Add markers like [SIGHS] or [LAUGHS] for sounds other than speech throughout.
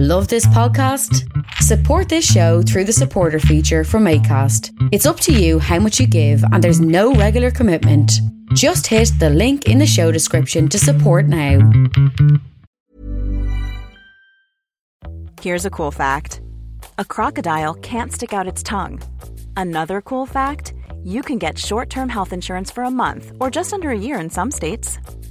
Love this podcast? Support this show through the supporter feature from ACAST. It's up to you how much you give, and there's no regular commitment. Just hit the link in the show description to support now. Here's a cool fact a crocodile can't stick out its tongue. Another cool fact you can get short term health insurance for a month or just under a year in some states.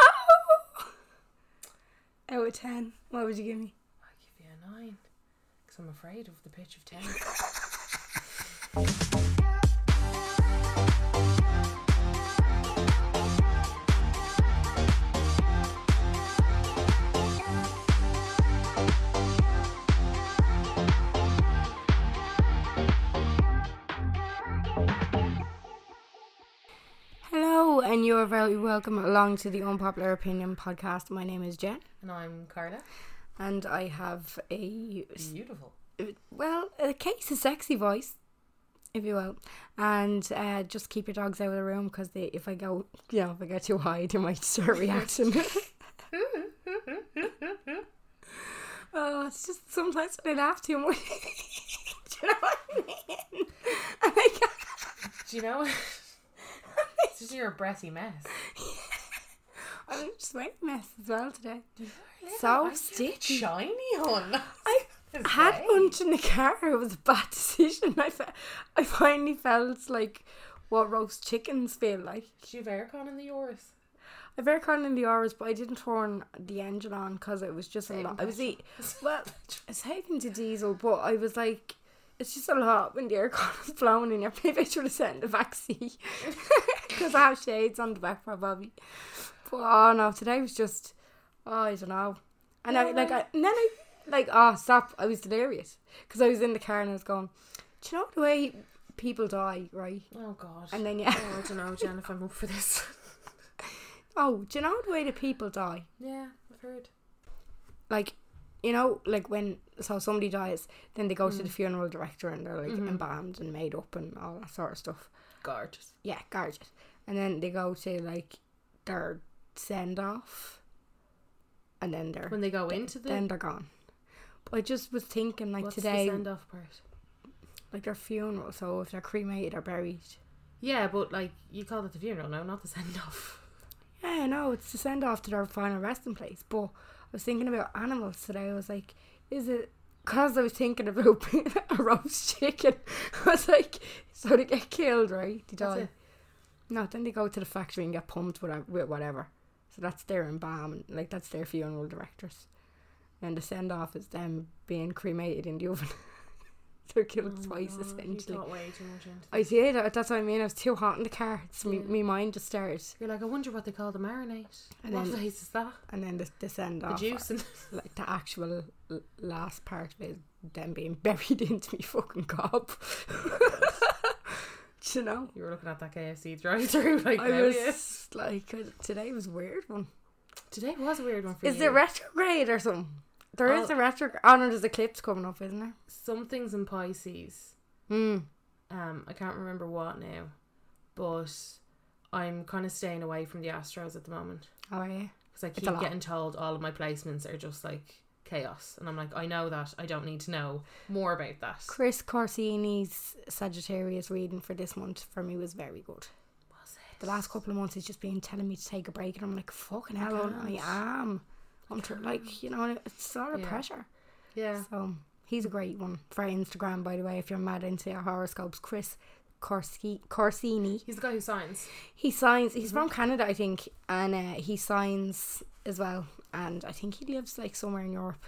[LAUGHS] Oh, Out of 10. What would you give me? I give you a nine. Because I'm afraid of the pitch of 10. [LAUGHS] Hello, and you're very welcome along to the Unpopular Opinion podcast. My name is Jen, and I'm Karla. and I have a Beautiful. well, a case of sexy voice, if you will, and uh, just keep your dogs out of the room because if I go, you know, if I get too high, they might start reacting. [LAUGHS] oh, it's just sometimes they laugh too much. [LAUGHS] Do you know what I mean? And [LAUGHS] I can't- Do you know? It's just you're a breathy mess. [LAUGHS] I'm just making a mess as well today. So sticky. Shiny, hon. I [LAUGHS] had lunch in the car. It was a bad [LAUGHS] decision. I, fe- I finally felt like what roast chickens feel like. Do you have aircon in the yours? I've aircon in the hours, but I didn't turn the engine on because it was just a lot. I was eat well, it's saving to diesel, but I was like, it's just a lot when the aircon [LAUGHS] is blowing in your. Maybe I should have sat in the back seat [LAUGHS] because I have shades on the back probably. But oh no, today was just, oh I don't know, and I Yeah, like I, and then I like oh stop, I was delirious because I was in the car and I was going, do you know the way people die, right? Oh, God. And then oh, yeah, Oh, I don't know, [LAUGHS] Jen, if I'm up for this. oh, do you know the way the people die? yeah, I've heard. like you know like when so somebody dies then they go to the Mm. funeral director and they're like Mhm. embalmed and made up and all that sort of stuff Gorgeous. yeah gorgeous and then they go to like their send off and then they're When they go into the. then they're gone but I just was thinking like what's today send off part? like their funeral so if they're cremated or buried Yeah, but like, you call it the funeral, no, not the send off. yeah no it's the send off to their final resting place but was thinking about animals today I was like is it because I was thinking about [LAUGHS] a roast chicken. [LAUGHS] I was like, so they get killed, right? They die. No, then they go to the factory and get pumped with, uh, with whatever. So that's their embalm, like that's their funeral directors. And the send off is them being cremated in the oven. [LAUGHS] [LAUGHS] They're killed Oh twice, God, You essentially. thought way too much into I did. That's what I mean. I was too hot in the car. It's me, Yeah. me mind just started. You're like, I wonder what they call the marinade. And what then- place is that? And then the, the send The off. juice and [LAUGHS] like the actual last part of it, them being [LAUGHS] buried into me fucking. Do you know? you were looking at that KFC drive-through like I was like, today was a weird one. Today was a weird one for Is you. there retrograde or something? There is Oh. a retrograde. Oh no, there's eclipse coming up, isn't there? Something's in Pisces. Hmm. Um, I can't remember what now, but I'm kind of staying away from the Astros at the moment Oh yeah. because I keep getting told all of my placements are just like chaos, and I'm like, I know that. I don't need to know more about that. Chris Corsini's Sagittarius reading for this month for me was very good. Was it? The last couple of months he's just been telling me to take a break, and I'm like, fucking hell, I can't. am. I'm tr- like, you know, it's a lot of Yeah. pressure. Yeah. So he's a great one for Instagram, by the way. If you're mad into your horoscopes, Chris Corsi- Corsini. He's the guy who signs. He signs. He's from Canada, I think, and uh, he signs as well. And I think he lives like somewhere in Europe.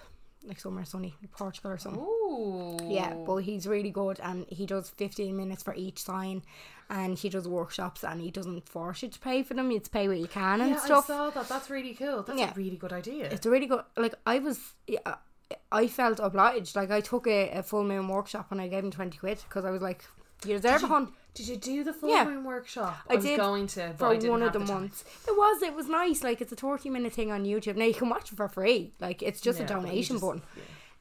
Like somewhere sunny, like Portugal or something. Ooh. Yeah, but he's really good and he does 15 minutes for each sign and he does workshops and he doesn't force you to pay for them. You just pay what you can and Yeah, stuff. I saw that. That's really cool. That's Yeah. a really good idea. It's a really good, like, I was, yeah, I felt obliged. Like, I took a, a full moon workshop and I gave him 20 quid because I was like, you deserve a hun. Did you do the full Yeah. moon workshop? I was did going to for I one of the, the months. It was, it was nice. Like, it's a 30 minute thing on YouTube. Now, you can watch it for free. Like, it's just Yeah, a donation just- button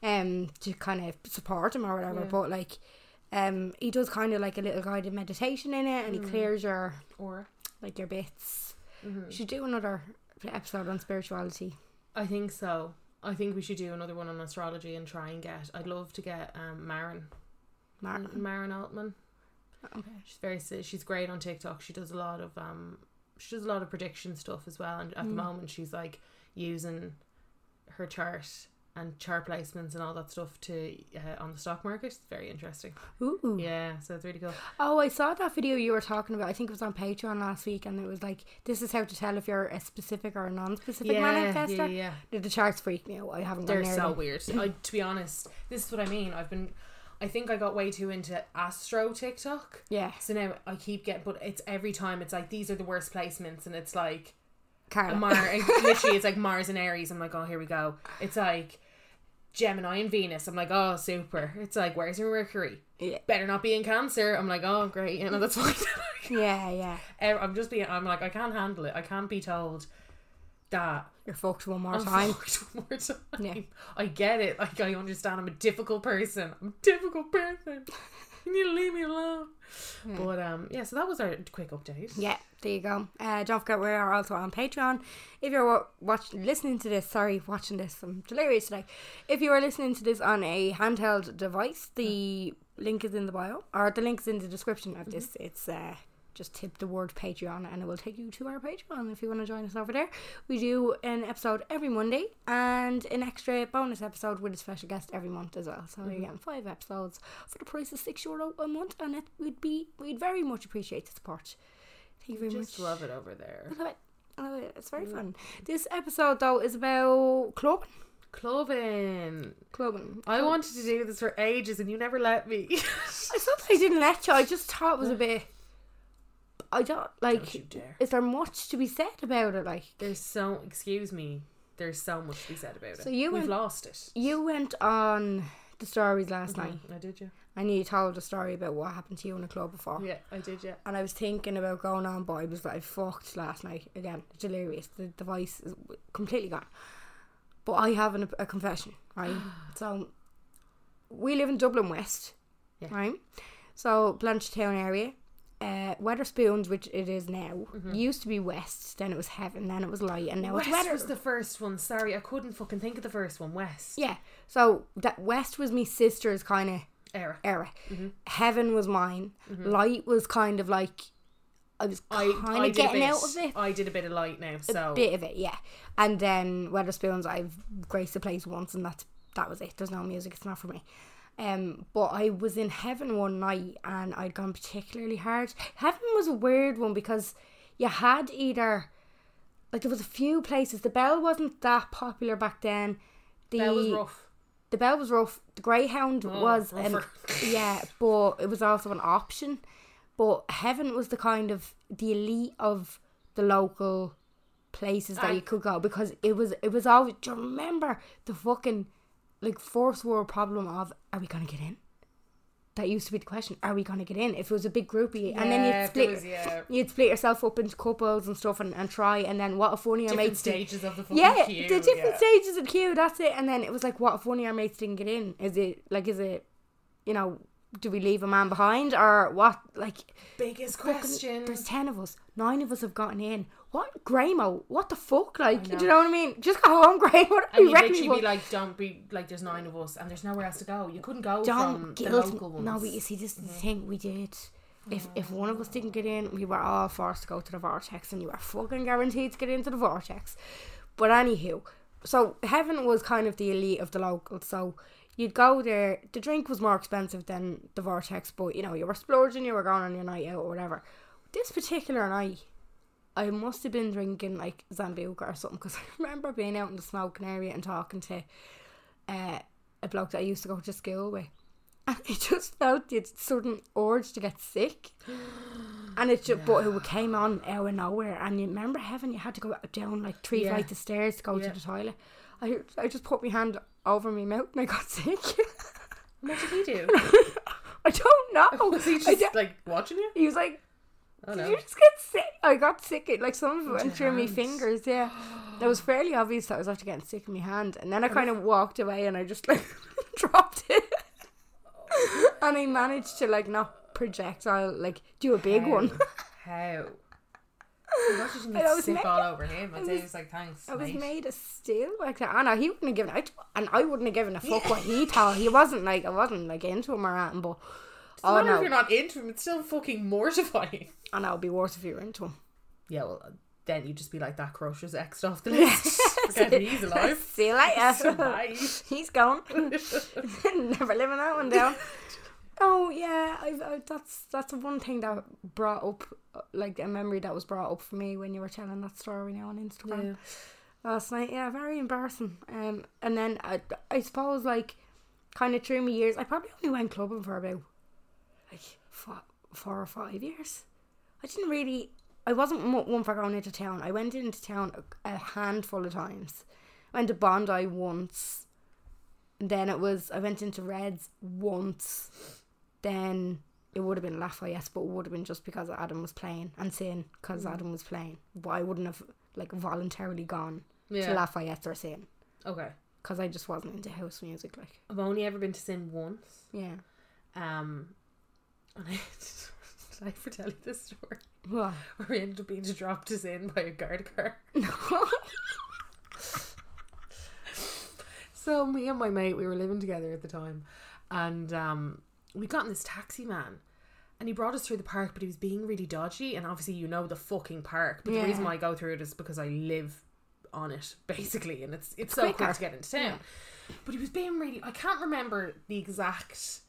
um, to kind of support him or whatever. Yeah. But, like, um, he does kind of like a little guided meditation in it and he Mm. clears your Or like your bits. Mm-hmm. We should do another episode on spirituality. I think so. I think we should do another one on astrology and try and get. I'd love to get um Marin, Martin. Marin Altman. Okay. She's very she's great on TikTok. She does a lot of um she does a lot of prediction stuff as well. And at Mm. the moment, she's like using her chart and chart placements and all that stuff to uh, on the stock market. It's very interesting. Ooh. Yeah, so it's really cool. Oh, I saw that video you were talking about. I think it was on Patreon last week, and it was like, "This is how to tell if you're a specific or a non-specific Yeah, manifester." yeah, yeah. Did the charts freak me out? I haven't. They're so them. weird. I, to be honest, this is what I mean. I've been, I think I got way too into Astro TikTok. Yeah, So now I keep getting, but it's every time it's like these are the worst placements, and it's like Karla. a Mar, [LAUGHS] literally it's like Mars and Aries. I'm like, oh, here we go. It's like Gemini and Venus. I'm like, oh, super. It's like, where's your Mercury? Yeah. Better not be in Cancer. I'm like, oh, great. You know, that's [LAUGHS] fine. yeah, yeah. I'm just being. I'm like, I can't handle it. I can't be told that You're fucked one more I'm time. [LAUGHS] fucked one more time. Yeah. I get it. Like I understand. I'm a difficult person. I'm a difficult person. You need to leave me alone. But um, yeah. So that was our quick update. Yeah, there you go. Uh, don't forget we are also on Patreon. If you're wa- watch listening to this, sorry, watching this, I'm delirious today. If you are listening to this on a handheld device, the link is in the bio or the link is in the description of this. It's uh, just tip the word Patreon and it will take you to our Patreon if you want to join us over there. We do an episode every Monday and an extra bonus episode with a special guest every month as well. So you're mm-hmm. getting five episodes for the price of six euro a month, and it would be we'd very much appreciate the support. Thank you very Just much. love it over there. I love it. I love it. It's very mm. fun. This episode though is about clubbing. Cloven. Clubbing. I wanted to do this for ages, and you never let me. [LAUGHS] I thought I didn't let you. I just thought it was a [LAUGHS] bit. I don't like. Don't. Is there much to be said about it? Like There's so. Excuse me. There's so much to be said about it. So you We've went- lost it. you went on the stories last mm-hmm. night, I did, yeah. and you told a story about what happened to you in a club before. Yeah, I did, yeah. And I was thinking about going on, but I was like fucked last night again. Delirious. The device is completely gone. But I have an, a confession, right? [SIGHS] so we live in Dublin West, Yeah. right? So Blanchardstown area. Uh, Wetherspoons, which it is now, used to be West. Then it was Heaven. Then it was Light, and now West it's Weather. was the first one. Sorry, I couldn't fucking think of the first one. West. yeah. So that West was my sister's kind of Era. era. Mm-hmm. Heaven was mine. Light was kind of like I was kind of getting bit, out of it. I did a bit of light now, so a bit of it, yeah. And then Wetherspoons, I've graced the place once, and that's that was it. There's no music; it's not for me. Um, but I was in heaven one night, and I'd gone particularly hard. Heaven was a weird one because you had either like there was a few places. The Bell wasn't that popular back then. The that was rough. the bell was rough. The Greyhound Oh, was rougher. [LAUGHS] yeah, but it was also an option. But Heaven was the kind of the elite of the local places that Aye. you could go because it was it was always. Do you remember the fucking like fourth world problem of are we gonna get in? That used to be the question: Are we gonna get in? If it was a big groupie, and then you'd split, was, yeah. you'd split yourself up into couples and stuff, and, and try. And then what if one of your Different mates did- stages of the yeah, queue. the different yeah. stages of the queue. That's it. And then it was like, what if one of our mates didn't get in? Is it like, is it, you know, do we leave a man behind or what? Like, Biggest fucking- question. There's ten of us. Nine of us have gotten in. What Greymo? What the fuck? Like, do you know what I mean? Just go home, [LAUGHS] Grey. What and you literally be like, don't be like, there's nine of us, and there's nowhere else to go. You couldn't go Don't the guilt. local ones. No, but you see, this is the thing we did. If if one of us didn't get in, we were all forced to go to the vortex, and you were fucking guaranteed to get into the vortex. But anywho, so heaven was kind of the elite of the locals. So you'd go there. The drink was more expensive than the vortex, but you know you were splurging, you were going on your night out or whatever. This particular night, I must have been drinking like Sambuca or something because [LAUGHS] I remember being out in the smoking area and talking to uh, a bloke that I used to go to school with. And [LAUGHS] I just felt this sudden urge to get sick. And it just, but it came on out of nowhere. And you remember heaven, you had to go down like three Yeah. flights of stairs to go Yeah. to the toilet. I, I just put my hand over my mouth and I got [LAUGHS] sick. What did he do? I don't know. Was he I just don't- like watching you? he was like, Oh Did no. you just get sick? I got sick. It like some of it went through my fingers. Yeah, it was fairly obvious that I was after getting sick in my hand, and then I kind of walked away and I just like [LAUGHS] dropped it, oh. and I managed to like not projectile like do a big one. How? [LAUGHS] Did you I was sick made- all over him? I I'd was- was like, thanks, I was mate. made of steel like that. Anna, he wouldn't have given. I and I wouldn't have given a fuck what he [LAUGHS] thought. He wasn't like I wasn't like into him or anything, but. Oh, Oh if no! you're not into him, it's still fucking mortifying. And [LAUGHS] I know it'd be worse if you were into him. Yeah, well, then you'd just be like, that crush is X'd off the [LAUGHS] list. Forget he's alive. [LAUGHS] See you later. Bye. He's gone. Never living that one down. Oh yeah, I've, I, that's that's one thing that brought up like a memory that was brought up for me when you were telling that story now on Instagram last night. Yeah, very embarrassing. Um, and then I, I suppose like kind of through my years, I probably only went clubbing for about like four, four or five years. I didn't really. I wasn't one for going into town. I went into town a, a handful of times. I went to Bondi once. Then it was I went into Reds once. Then it would have been Lafayette, but it would have been just because Adam was playing and Sin because Adam was playing. But I wouldn't have like voluntarily gone to Lafayette or Sin Okay. because I just wasn't into house music. Like I've only ever been to Sin once. yeah, Um, [LAUGHS] and I, did I tell you this story? What? Where we ended up being dropped us in by a guard car. So me and my mate, we were living together at the time, and um, we got in this taxi man, and he brought us through the park, but he was being really dodgy. And obviously, you know the fucking park, but Yeah. the reason why I go through it is because I live on it [LAUGHS] basically, and it's it's, so quicker. quick to get into town. But he was being really. I can't remember the exact,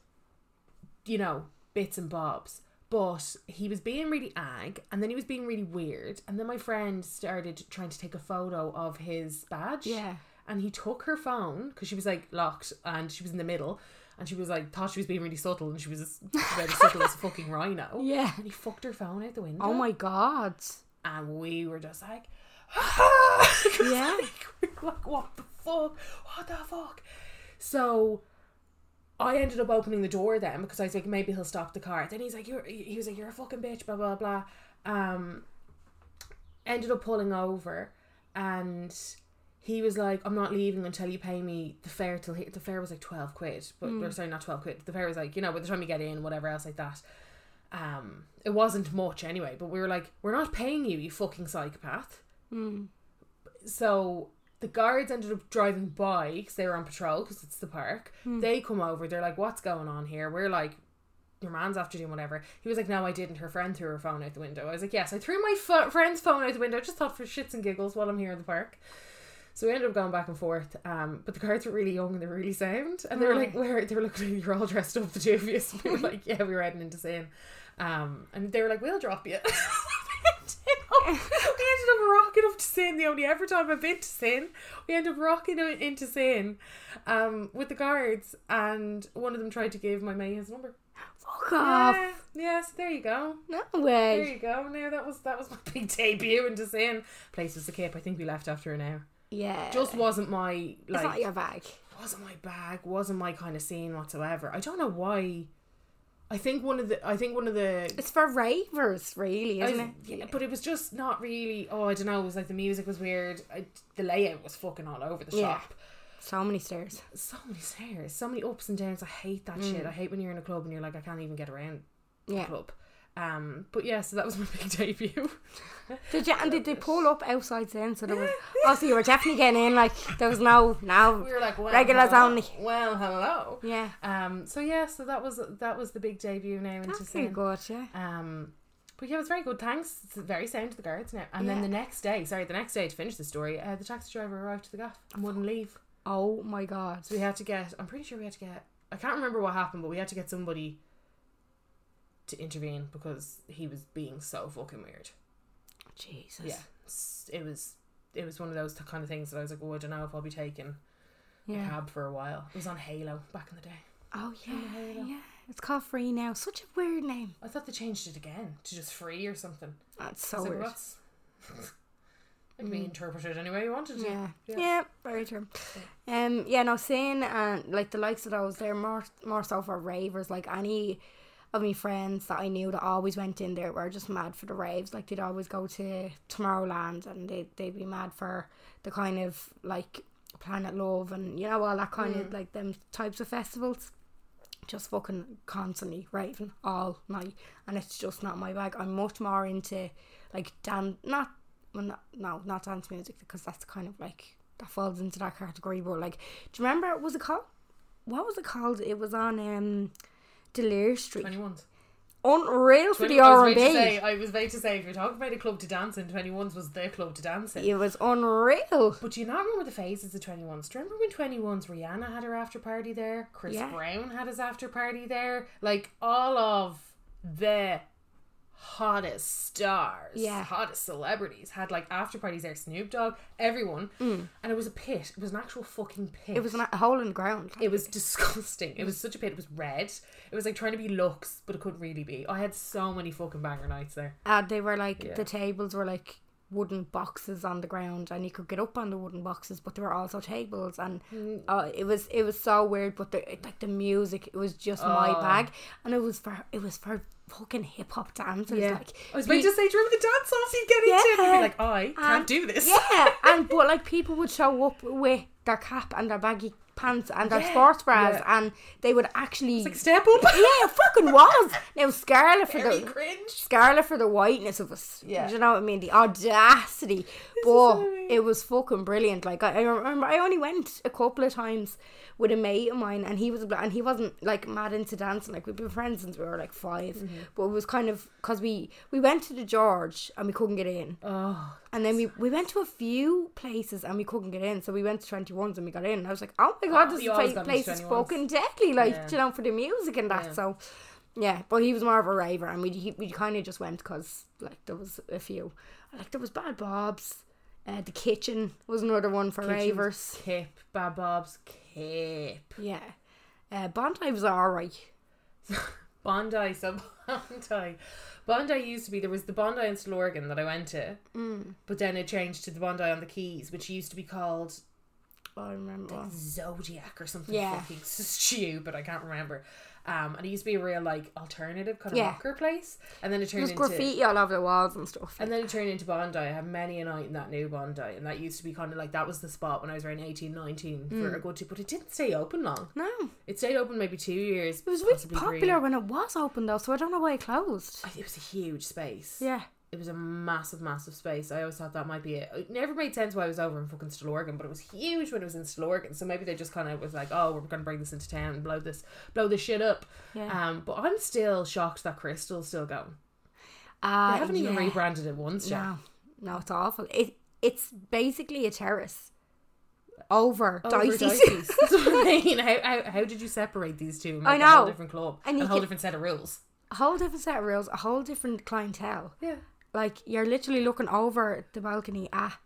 you know, bits and bobs. But he was being really ag, and then he was being really weird. And then my friend started trying to take a photo of his badge yeah. and he took her phone because she was like locked and she was in the middle and she was like thought she was being really subtle and she was as, about as subtle as a fucking rhino Yeah. and he fucked her phone out the window Oh my god. and we were just like [LAUGHS] Yeah. we like what the fuck what the fuck so I ended up opening the door then because I was like maybe he'll stop the car then he's like you're he was like you're a fucking bitch blah blah blah um ended up pulling over and he was like, I'm not leaving until you pay me the fare till here. The fare was like 12 quid, but or sorry, not 12 quid. The fare was like, you know, by the time you get in, whatever else like that. Um, it wasn't much anyway, but we were like, we're not paying you, you fucking psychopath. So the guards ended up driving by because they were on patrol because it's the park. They come over, they're like, what's going on here? We're like, your man's after doing whatever. He was like, no, I didn't. Her friend threw her phone out the window. I was like, yes, I threw my pho- friend's phone out the window. Just thought for shits and giggles while I'm here in the park. So we ended up going back and forth. Um, but the guards were really young and they were really sound. And they were like, where they were looking, you're all dressed up, the two of you. So [LAUGHS] we were [LAUGHS] like, yeah, we were heading into sin. Um, and they were like, we'll drop you. [LAUGHS] [LAUGHS] we ended up rocking up to sin the only ever time I've been to sin. We ended up rocking into sin um, with the guards, and one of them tried to give my mate his number. Fuck off. Yeah, yeah, so there you go. No way. There you go. Now that was that was my [LAUGHS] big debut into sin. Place was the cape. I think we left after an hour. Yeah. Just wasn't my it's like not your bag. wasn't my bag, wasn't my kind of scene whatsoever. I don't know why. I think one of the I think one of the It's for ravers, really, isn't I- it? yeah, but it was just not really. Oh, I don't know. It was like the music was weird. I, the layout was fucking all over the Yeah. shop. So many stairs. So many stairs, so many ups and downs. I hate that shit. I hate when you're in a club and you're like, I can't even get around the Mm. Yeah. club. Um, but yeah, so that was [LAUGHS] my big debut. Did you and did they pull up outside then? So there was also you were definitely getting in. Like there was no now [LAUGHS] we were like, well, Regulars hello. only. Well, hello. Yeah. Um, so yeah, so that was that was the big debut now into That's pretty good. Yeah. Um, but yeah, it was very good. Thanks. It's very sound to the guards now. And then the next day, sorry, the next day to finish the story, uh, the taxi driver arrived to the gaff and wouldn't leave. Oh my god. So we had to get. I'm pretty sure we had to get. I can't remember what happened, but we had to get somebody to intervene because he was being so fucking weird. Jesus. Yeah, it was. It was one of those kind of things that I was like, oh, I don't know if I'll be taking Yeah. cab for a while. It was on Hailo back in the day. Oh yeah, yeah. It's called Free now. Such a weird name. I thought they changed it again to just free or something. That's so weird. what's [LAUGHS] it can be interpreted any way you wanted to. Yeah. yeah, very true. Um, yeah, no, saying and like the likes of those, they're more more so for ravers. Like any of my friends that I knew that always went in there were just mad for the raves. Like they'd always go to Tomorrowland and they they'd be mad for the kind of like Planet Love and you know all that kind of like them types of festivals. Just fucking constantly raving all night, and it's just not my bag. I'm much more into like dan not well, not, no, not dance music because that's kind of like that falls into that category. But like, do you remember? Was it called? What was it called? It was on um, D'Olier Street. Twenty ones. Unreal for the I was R and B. I was about to say, if you're talking about a club to dance in, 21s was their club to dance in. It was unreal. But do you not remember the phases of 21s? Do you remember when 21s, Rihanna had her after party there? Chris Yeah. Brown had his after party there? Like, all of the hottest stars, Yeah. hottest celebrities had like after parties there. Snoop Dogg, everyone. And it was a pit. It was an actual fucking pit. Mm. It was a hole in the ground. It was disgusting. It was such a pit. It was red. It was like trying to be Lux, but it couldn't really be. I had so many fucking banger nights there. And they were like Yeah. the tables were like wooden boxes on the ground, and you could get up on the wooden boxes, but there were also tables, and Mm. uh, it was it was so weird. But the it- like the music, it was just my Oh. bag, and it was for it was for fucking hip hop dancers. Like I was about to say, do you remember the dance offs you'd get into? And you'd be like, I can't And- do this. Yeah, and but [LAUGHS] like people would show up with their cap and their baggy pants and their Yeah, sports bras, yeah. and they would actually It's like step up. [LAUGHS] yeah, it fucking was. Now Scarlet for Very the cringe. Scarlet for the whiteness of us. Yeah. Do you know what I mean? The audacity. but it was fucking brilliant. Like I, I remember I only went a couple of times with a mate of mine and he was and he wasn't like mad into dancing. Like we've been friends since we were like 5 Mm-hmm. But it was kind of because we we went to the George and we couldn't get in. Oh, And then we, we went to a few places and we couldn't get in. So we went to 21s and we got in. And I was like, oh my god, Oh, this place, place is fucking deadly. Like, Yeah. you know, for the music and that. Yeah. So, yeah. But he was more of a raver. And we, he, we kind of just went because, like, there was a few. Like, there was Bad Bob's. Uh, the Kitchen was another one for ravers. Kip, Bad Bob's, Kip. Yeah. Uh, Bondi was alright. [LAUGHS] Bondi, so [LAUGHS] Bondi. Bondi used to be, there was the Bondi in Stillorgan that I went to, Mm. but then it changed to the Bondi on the Quays, which used to be called I remember. Zodiac or something Yeah. fucking [LAUGHS] stupid. I can't remember. Um, and it used to be a real like alternative kind of Yeah. rocker place, and then it turned into graffiti all over the walls and stuff. and then it turned into Bondi. I have many a night in that new Bondi, and that used to be kind of like that was the spot when I was around 18, 19 Mm. for a good two, but it didn't stay open long. no. It stayed open maybe two years. It was really popular three. when it was open, though. So I don't know why it closed. It was a huge space. Yeah. It was a massive, massive space. I always thought that might be it. It never made sense why I was over in fucking Stillorgan, but it was huge when it was in Stillorgan. So maybe they just kind of was like, oh, we're going to bring this into town and blow this, blow this shit up. Yeah. Um, but I'm still shocked that Krystle's still going. Uh, They haven't even rebranded it once yet. No, no, it's awful. It it's basically a terrace over, Over Dicey's. [LAUGHS] I mean. How, how, how did you separate these two? I make A whole know. different club And a whole different set of rules. a whole different set of rules, a whole different clientele. Yeah. Like you're literally looking over the balcony at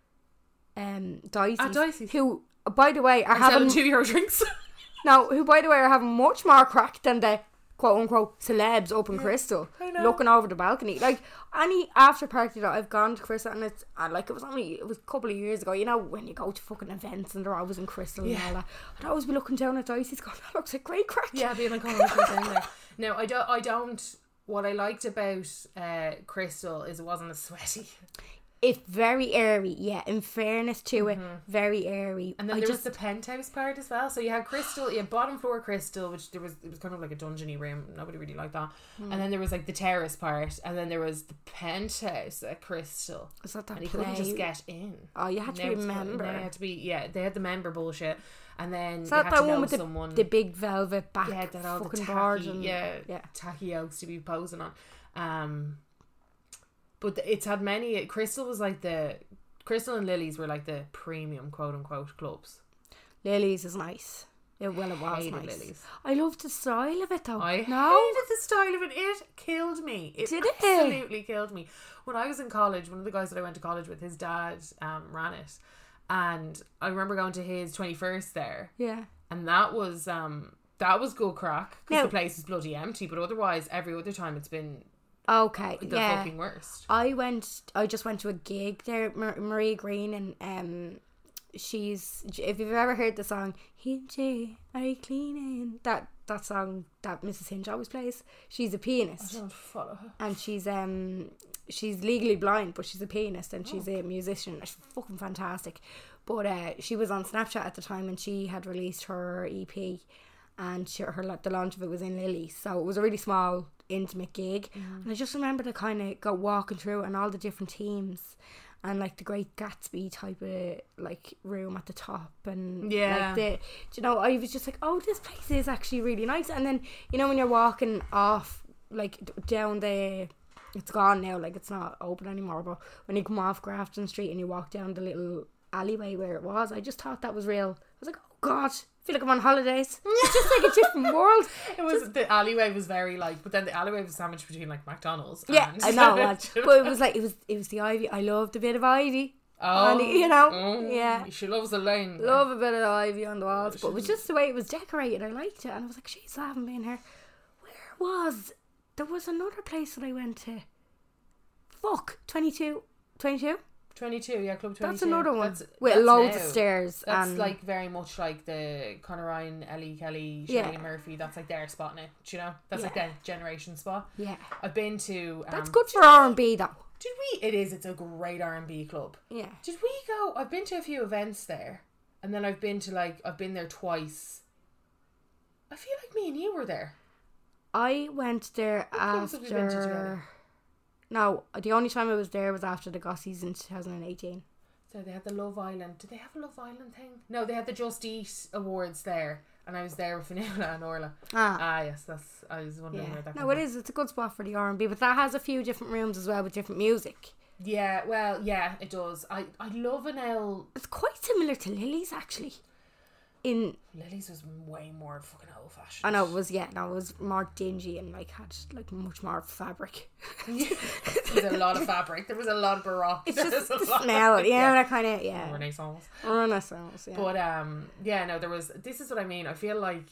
um Dicey's, At Dicey's. who, by the way, are I'm selling having two euro drinks. [LAUGHS] no, who by the way are having much more crack than the quote unquote celebs open in Krystle, I know. looking over the balcony. Like any after party that I've gone to Krystle, and it's uh, like it was only it was a couple of years ago. You know when you go to fucking events and they're always in Krystle and all that. I'd always be looking down at Dicey's, going, "That looks like great crack." Yeah, being like, oh, look what's down there. No, I don't. I don't. What I liked about uh, Krystle is it wasn't as sweaty, It's very airy, yeah. In fairness to it, very airy. and then I there just was the penthouse part as well. So you had Krystle, you had bottom floor Krystle, which there was it was kind of like a dungeony room. Nobody really liked that. Hmm. And then there was like the terrace part, and then there was the penthouse at Krystle, was that that and you couldn't just get in. oh, you had to Now be a it's now you had to be yeah. They had the member bullshit, and then Is that that one with the, someone. the big velvet back yeah, that all the fucking tacky, board and yeah, yeah. tacky oaks to be posing on. Um, but it's had many. Krystle was like the Krystle and Lillie's were like the premium quote unquote clubs. Lillie's is nice. Yeah, well, it was nice. Lillie's. I loved the style of it though. I no, hated the style of it. It killed me. It Did it? absolutely killed me. When I was in college, one of the guys that I went to college with, his dad um, ran it. And I remember going to his twenty first there, Yeah. and that was um that was good crack because the place is bloody empty. But otherwise, every other time it's been Okay. the yeah. fucking worst. I went. I just went to a gig there, Mar- Marie Green, and um, she's. If you've ever heard the song "Hinch, are you cleaning?" That that song that Mrs. Hinch always plays. She's a pianist, don't follow her. and she's um she's legally blind, but she's a pianist and she's a musician. She's fucking fantastic. But uh, she was on Snapchat at the time, and she had released her EP, and she, her the launch of it was in Lily, so it was a really small, intimate gig. And I just remember to kind of go walking through and all the different teams. And like the Great Gatsby type of like room at the top, and Yeah. like the, do you know, I was just like, oh, this place is actually really nice. And then you know when you're walking off like d- down the it's gone now like it's not open anymore but when you come off grafton street and you walk down the little alleyway where it was i just thought that was real i was like oh god feel like i'm on holidays. [LAUGHS] It's just like a different world. It was the alleyway was very like, but then the alleyway was sandwiched between like McDonald's. yeah and, i know [LAUGHS] but it was like it was it was the ivy. I loved a bit of ivy. Oh, it, you know oh, yeah. She loves the lane. love a bit of ivy on the walls oh, but it was just the way it was decorated. I liked it and i was like i haven't been here. Where was there was another place that i went to. Fuck 22 22 22, yeah, Club 22. That's another one That's, with that's loads now. of stairs. That's and like very much like the Conor Ryan, Ellie Kelly, Yeah. Murphy. That's like their spot now. Do you know? That's like their generation spot. yeah, I've been to. Um, that's good for R and B though. Did we? It is. It's a great R and B club. Yeah, Did we go? I've been to a few events there, and then I've been to like I've been there twice. I feel like me and you were there. I went there clubs have we been to together? after. No, the only time I was there was after the Gossies in 2018. So they had the Love Island. Did they have a Love Island thing? No, they had the Just Eat awards there, and I was there with Vanilla and Orla. Ah, Ah, yes, that's. I was wondering yeah. where that. No, it is. It's a good spot for the R and B, but that has a few different rooms as well with different music. Yeah, well, yeah, it does. I I love an L. It's quite similar to Lillie's actually. In Lillie's was way more fucking old fashioned. I know it was yeah, no, it was more dingy and like had like much more fabric. [LAUGHS] There was a lot of fabric. There was a lot of baroque. It's [LAUGHS] There just the a lot- smell, yeah, that kind of yeah. Renaissance. Renaissance, yeah. But um, yeah, no, there was. This is what I mean. I feel like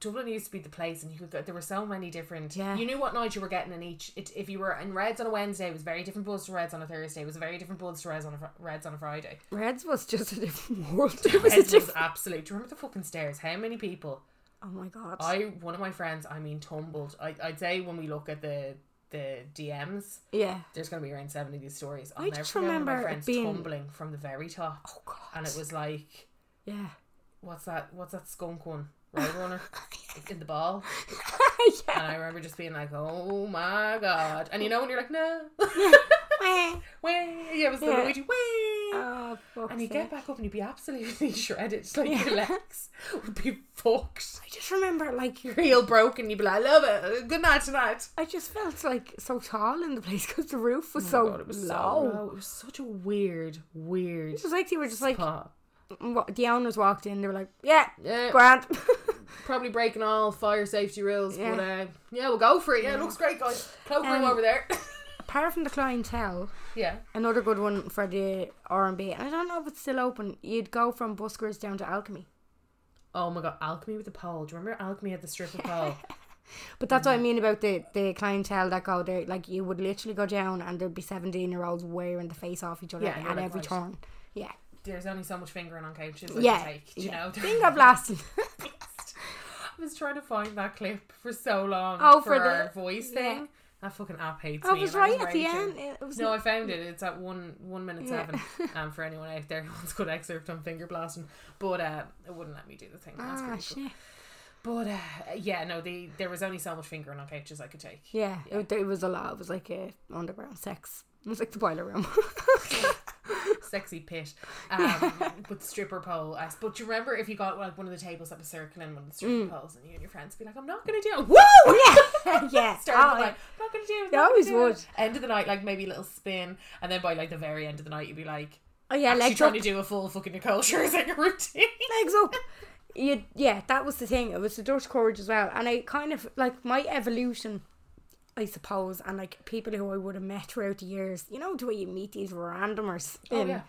Dublin used to be the place, and you could. Go, there were so many different. Yeah. You knew what night you were getting in each. It, if you were in Reds on a Wednesday, it was very different buzz to Reds on a Thursday. It was a very different buzz to Reds on a fr- Reds on a Friday. Reds was just a different [LAUGHS] world. It was Reds was absolute. Do you remember the fucking stairs? How many people? Oh my god. I one of my friends. I mean, tumbled. I I'd say when we look at the the DMs, yeah. there's gonna be around seven of these stories. I'll I just forget one of my remember it friends being- tumbling from the very top, Oh god. and it was like. Yeah. what's that? What's that skunk one? Roadrunner [LAUGHS] oh, in the ball. [LAUGHS] And I remember just being like, "Oh my god!" And you know when you're like, "No, [LAUGHS] yeah. way," yeah, it was the Yeah. Luigi, way. oh. And you get back up and you'd be absolutely shredded. It's like your legs would be fucked. I just remember like Your heel broken. You'd be like, "I love it. Good night tonight." I just felt like so tall in the place because the roof was Oh so God, it was low. so low. It was such a weird, weird. It was like you were just like spot. wa- the owners walked in. They were like, "Yeah, Yeah, grand." [LAUGHS] probably breaking all fire safety rules, Yeah. but uh, yeah, we'll go for it. Yeah, it looks great, guys. Cloakroom Um, over there. Apart from the clientele, yeah. another good one for the R and B. And I don't know if it's still open. You'd go from Buskers down to Alchemy, Oh my god, Alchemy with the pole. Do you remember Alchemy at the stripper pole? [LAUGHS] but that's what I mean about the the clientele that go there. Like you would literally go down and there'd be seventeen year olds wearing the face off each other Yeah, at every right. turn. Yeah, There's only so much fingering on couches. I yeah. can take, do you know? [LAUGHS] Finger blasting. [LAUGHS] I was trying to find that clip for so long. Oh, for, for the- voice yeah. thing. That fucking app hates I me. was and I right at the end. It was No, I found it. It's at one one minute Yeah. seven. [LAUGHS] Um, for anyone out there who wants a good excerpt on finger blasting, but uh, it wouldn't let me do the thing. That's ah pretty cool. But uh, yeah, no, the there was only so much fingering on couches I could take. Yeah, It, it was a lot. It was like a underground sex. It was like the boiler room. Sexy pit um, with stripper pole. I, but you remember if you got like one of the tables that was circling one of the stripper Mm. poles, and you and your friends would be like, "I'm not gonna do it." Woo! yeah, [LAUGHS] [LAUGHS] yeah. Start Oh, the night, I'm not gonna do it. They always do it." would. End of the night, like maybe a little spin, and then by like the very end of the night, you'd be like, oh yeah, legs trying up, to do a full fucking Nicole Scherzinger [LAUGHS] routine. legs up. You, yeah, that was the thing. It was the Dutch courage as well, and I kind of like my evolution. I suppose, and like people who I would have met throughout the years, you know, the way you meet these randomers. Oh, in- yeah.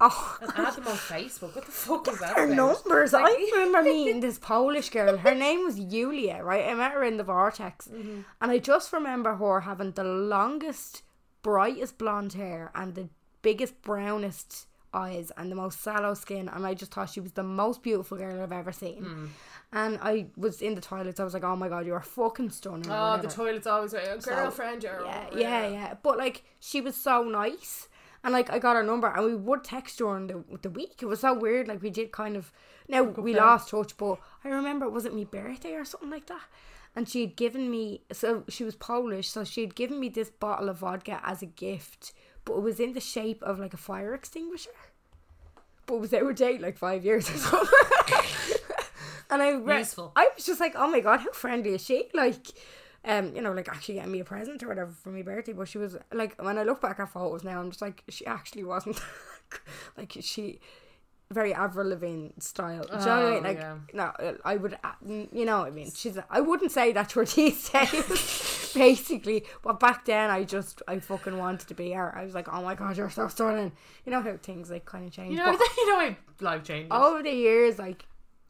Oh, And add them on Facebook. What the fuck is that? her about? numbers. I remember [LAUGHS] meeting this Polish girl. Her name was Yulia, right? I met her in the Vortex. Mm-hmm. And I just remember her having the longest, brightest blonde hair and the biggest, brownest eyes and the most sallow skin. And I just thought she was the most beautiful girl I've ever seen. Mm. And I was in the toilets. I was like, oh my God, you're fucking stunning. Oh, the toilet's always. A girlfriend or Yeah, yeah, yeah. But like, she was so nice, and like, I got her number, and we would text during the the week. It was so weird. Like, we did kind of. Now we friend. lost touch, but I remember it was it my birthday or something like that, and she had given me. So she was Polish, so she had given me this bottle of vodka as a gift, but it was in the shape of like a fire extinguisher. But it was out of date like five years or something. [LAUGHS] and I re- Useful. I was just like, oh my god, how friendly is she? Like, um, you know, like actually getting me a present or whatever for my birthday. But she was like, when I look back at photos now, I'm just like, she actually wasn't [LAUGHS] like she very Avril Lavigne style. Do you know what I mean? Oh, Like, yeah. no, I would, uh, you know what I mean? She's, I wouldn't say that to her [LAUGHS] these days, [LAUGHS] basically. But back then, I just, I fucking wanted to be her. I was like, oh my god, you're so stunning. You know how things like kind of change. You know, But you know, life changes. over the years, like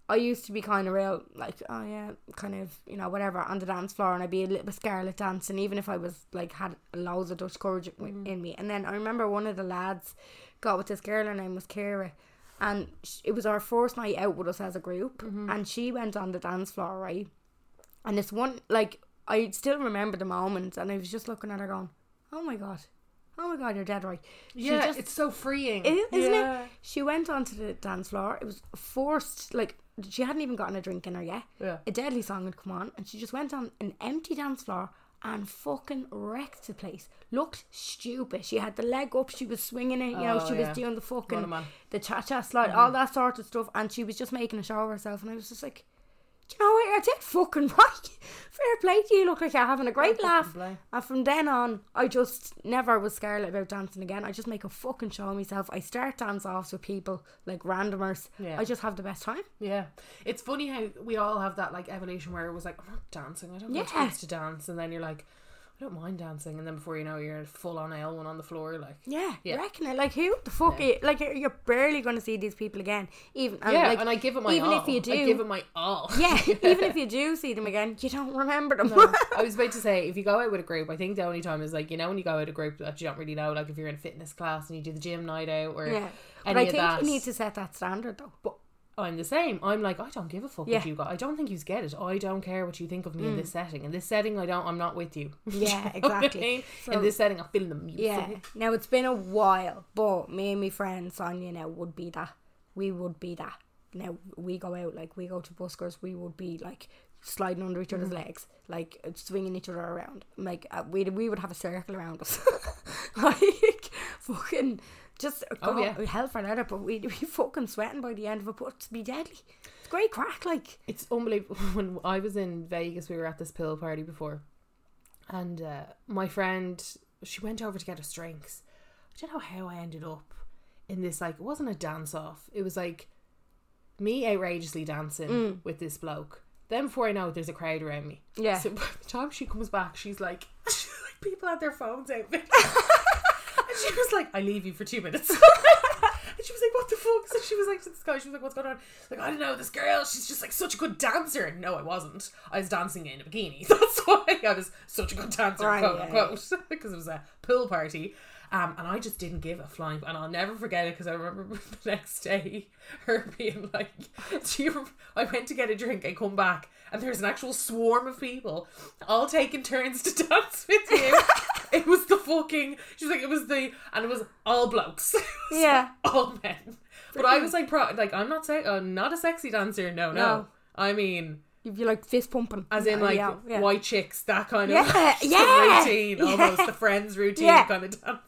I used to be kind of real, like oh yeah, kind of you know whatever on the dance floor, and I'd be a little bit scarlet dancing, even if I was like had loads of Dutch courage w mm. in me. And then I remember one of the lads got with this girl, her name was Kira, and it was our first night out with us as a group, mm-hmm. and she went on the dance floor, right? And this one, like I still remember the moment, and I was just looking at her going, oh my god. Oh my god, you're dead right. Yeah, just- it's so freeing, is- isn't yeah. it? She went onto the dance floor. It was forced, like she hadn't even gotten a drink in her yet. Yeah. A deadly song had come on, and she just went on an empty dance floor and fucking wrecked the place. Looked stupid. She had the leg up. She was swinging it. You know, Oh, she yeah. was doing the fucking the cha cha slide, all mm. that sort of stuff, and she was just making a show of herself. And I was just like. Do you know what? You're dead fucking [LAUGHS] right. Fair play to you. Look like you're having a great laugh. play. And from then on, I just never was scared about dancing again. I just make a fucking show of myself. I start dance offs with people like randomers. Yeah. I just have the best time. Yeah, it's funny how we all have that like evolution where it was like, I'm not dancing. I don't Yeah. gigs to dance, and then you're like, I don't mind dancing, and then before you know, it, you're full on L one on the floor, like. Yeah, Yeah. reckon it? Like who the fuck? Are you, like you're, barely going to see these people again. Even and yeah, like, and I give it my even all. if you do, I give it my all. yeah, [LAUGHS] even if you do see them again, you don't remember them. I was about to say, if you go out with a group, I think the only time is like you know when you go out with a group that you don't really know, like if you're in a fitness class and you do the gym night out or yeah, but I think that. you need to set that standard though. But I'm the same. I'm like I don't give a fuck Yeah. what you got. I don't think you get it. I don't care what you think of me Mm. in this setting. In this setting, I don't. I'm not with you. [LAUGHS] Yeah, You what I exactly. mean? So- in this setting, I'm feeling the music. Yeah. Now it's been a while, but me and my friend Sonia now would be that. We would be that. Now we go out like we go to buskers. We would be like sliding under each other's Mm-hmm. legs, like uh, swinging each other around. Like uh, we we would have a circle around us, [LAUGHS] like fucking just Oh, yeah. hell for leather. But we'd be [LAUGHS] fucking sweating by the end of it. But to be deadly, it's great crack. Like It's unbelievable. [LAUGHS] When I was in Vegas, we were at this pill party before, and uh, my friend she went over to get us drinks. I don't know how I ended up in this. Like, it wasn't a dance off. It was like me outrageously dancing with this bloke. Then before I know it, there's a crowd around me. Yeah. So [LAUGHS] by the time she comes back, she's like, she's like people had their phones out. And [LAUGHS] she was like, I leave you for two minutes. [LAUGHS] And she was like, "What the fuck?" So she was like to this guy. She was like, "What's going on?" Like, I don't know. This girl, she's just like such a good dancer. No, I wasn't. I was dancing in a bikini. [LAUGHS] That's why I was such a good dancer, Right, quote yeah, unquote, because it was a pool party. Um, and I just didn't give a flying. And I'll never forget it because I remember [LAUGHS] the next day her being like, [LAUGHS] "Do you?" I went to get a drink. I come back and there's an actual swarm of people all taking turns to [LAUGHS] dance with you. it was the fucking. She was like, it was the, and it was all blokes. Was Yeah. all men. But I was like, pro, like I'm not say, uh, not a sexy dancer. No, no. No. I mean, if you like fist pumping, as in like yeah, yeah. white chicks, that kind of Yeah, yeah, routine, almost the friends routine kind of dancer.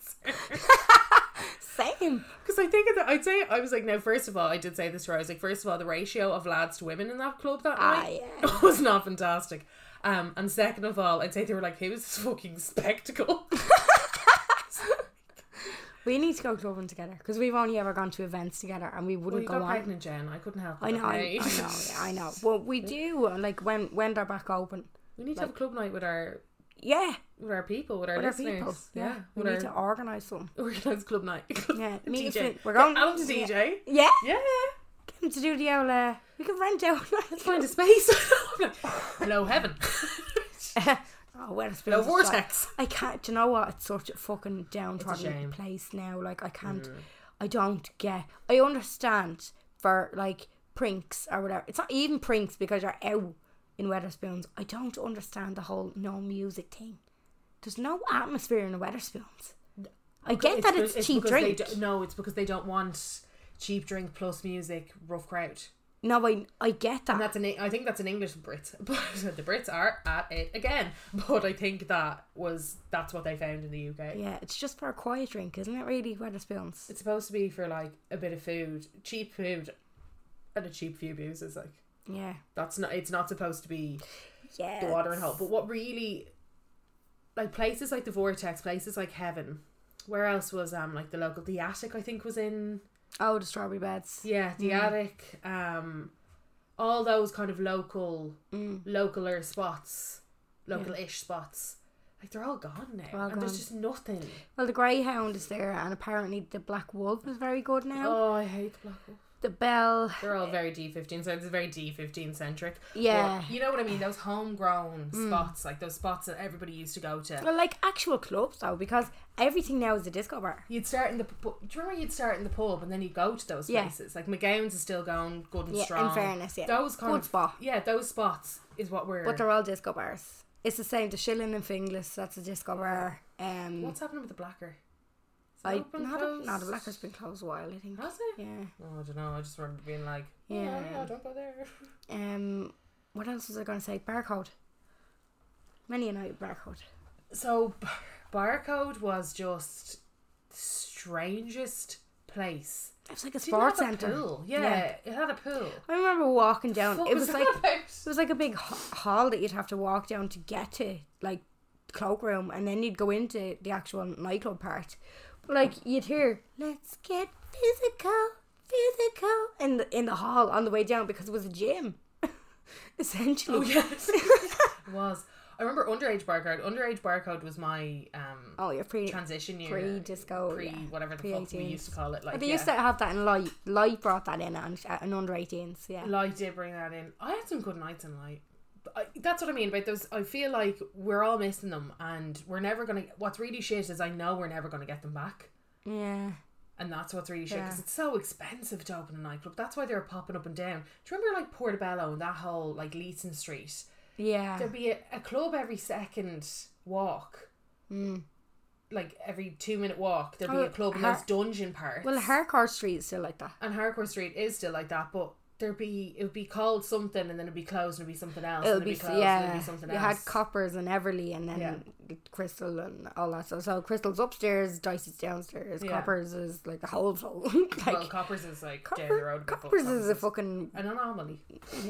Same. Because I think that I'd say I was like, now first of all, I did say this. Where I was like, first of all, the ratio of lads to women in that club that Ah, night yeah. [LAUGHS] was not fantastic. Um, and second of all, I'd say they were like, "Who is this fucking spectacle?" [LAUGHS] We need to go clubbing together because we've only ever gone to events together and we wouldn't you go got on. pregnant, Jen. I couldn't help. I know, I. I know, yeah, I know. Well, we [LAUGHS] do like when when they're back open. We need to have a club night with our Yeah, with our people, with our with our listeners. people. Yeah, we with need to our organise some. Organise club night. [LAUGHS] Yeah, [LAUGHS] A DJ. we're going- Alan to yeah. DJ. Yeah, Yeah, get him to do the old. Uh, we can rent out. Let's find a space. [LAUGHS] Hello, heaven. oh, where it's Hello, vortex. I can't. Do you know what? It's such a fucking downtrodden shame. place now. Like I can't. Mm. I don't get. I understand for like prinks or whatever. It's not even prinks because you're out in Wetherspoons. I don't understand the whole no music thing. There's no atmosphere in the Wetherspoons. I get that be- it's, cheap drink. Do, no, it's because they don't want cheap drink plus music, rough crowd. No, I I get that. And that's an I think that's an English Brit, [LAUGHS] but the Brits are at it again. But I think that was that's what they found in the UK. yeah, it's just for a quiet drink, isn't it? Really, Wetherspoons. It's supposed to be for like a bit of food, cheap food, and a cheap few booze. Is like Yeah. that's not. It's not supposed to be Yeah. the water and hope. But what really, like places like the Vortex, places like Heaven. Where else was um like the local the attic I think was in Oh, the strawberry beds. yeah the attic um all those kind of local Mm. localer spots local ish spots like they're all gone now all and there's gone. just nothing Well, the Greyhound is there, and apparently the Black Wolf is very good now. oh I hate the Black Wolf The Bell. they're all very D15 so it's very D15 centric Yeah. But you know what I mean those homegrown spots like those spots that everybody used to go to Well, like actual clubs though, because everything now is a disco bar. You'd start in the do you remember you'd start in the pub and then you go to those Yeah. places like McGowan's is still going good and Yeah, in fairness, yeah. those kind Good of spot. Yeah, those spots is what we're. But they're all disco bars. It's the same. The Shilling and Finglas, that's a disco bar. Um, What's happening with the Blacker? Is it I open, not a, closed? not a Blacker's been closed a while. I think. Has it? Yeah. Oh, I don't know. I just remember being like, yeah, Yeah. yeah, don't go there. [LAUGHS] Um, what else was I going to say? Barcode. Many a night barcode. So, B- Barcode was just the strangest place. It was like a sports have centre. Pool. Yeah, Yeah. it had a pool. I remember walking down. Fuck it was like that about? it was like a big hall that you'd have to walk down to get to, like cloakroom, and then you'd go into the actual nightclub part. Like you'd hear, "Let's get physical, physical," in the in the hall on the way down because it was a gym, [LAUGHS] essentially. Oh yes, [LAUGHS] it was. I remember underage barcode. Underage barcode was my um Oh, you're pre. transition year, pre-disco, pre yeah. whatever the fuck we Pre-18s. used to call it. Like But they yeah. used to have that in light. Light brought that in and, and under 18s. Yeah. Light did bring that in. I had some good nights in Light. I, that's what I mean about those. I feel like we're all missing them, and we're never gonna. What's really shit is I know we're never gonna get them back, Yeah. and that's what's really shit because Yeah. it's so expensive to open a nightclub. That's why they're popping up and down. Do you remember like Portobello and that whole like Leeson Street? Yeah. There'd be a, a club every second walk. Mm. Like every two minute walk, there'd be Oh, a club in Har- those dungeon parts. Well, Harcourt Street is still like that. and Harcourt Street is still like that, but there'd be it would be called something and then it'd be closed and it'd be something else. It'll and be, it'd be closed and yeah. it'd be something else. you had Coppers and Everly, and then Yeah. Krystle and all that stuff. So Krystle's upstairs, Dicey's downstairs. Yeah. Coppers is like a whole flow. [LAUGHS] like well, Coppers is like down the Copper, road. Coppers is a fucking an anomaly.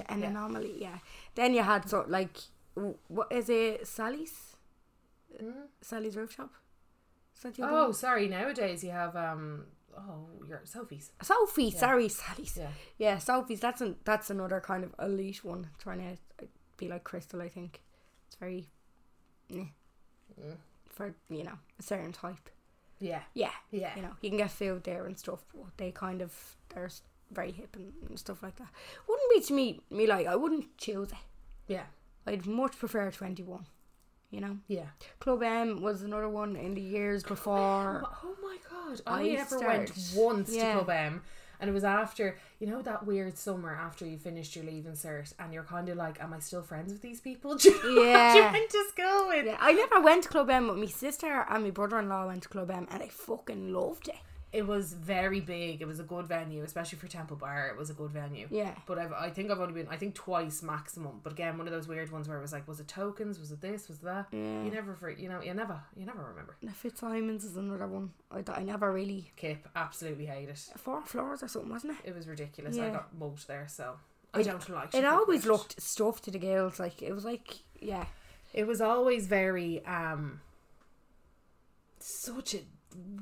an Yeah. anomaly. Yeah. Then you had sort like what is it? Sally's. Sally's roof shop. Is that the other Oh, sorry. Nowadays you have um. Oh, your Sophie's. Sophie. Sorry, Sally's. Yeah. Yeah, Sophie's. That's an that's another kind of elite one. Trying to uh, be like Krystle, I think. It's very, eh, Mm. for you know a certain type. Yeah. Yeah, Yeah. you know you can get food there and stuff, but they kind of they're very hip and, and stuff like that. Wouldn't be to me me like I wouldn't choose it. Yeah. I'd much prefer twenty one. You know, Yeah. Club M was another one in the years before. Oh my god! I I never went once yeah. to Club M, and it was after you know that weird summer after you finished your leaving cert, and you're kind of like, "Am I still friends with these people?" [LAUGHS] Do you Yeah. you went to school with? Yeah, I never went to Club M, but my sister and my brother in law went to Club M, and I fucking loved it. It was very big. It was a good venue, especially for Temple Bar. It was a good venue. Yeah. But I've, I think I've only been, I think twice maximum. But again, one of those weird ones where it was like, was it tokens? Was it this? Was it that? Yeah. You never, for, you know, you never, you never remember. The Fitzsimons is another one. I, I never really Kip absolutely hate it. four floors or something, wasn't it? It was ridiculous. I got mugged there, so I don't like. It always looked stuffed to the girls. Like it was like yeah, It was always very um. Such a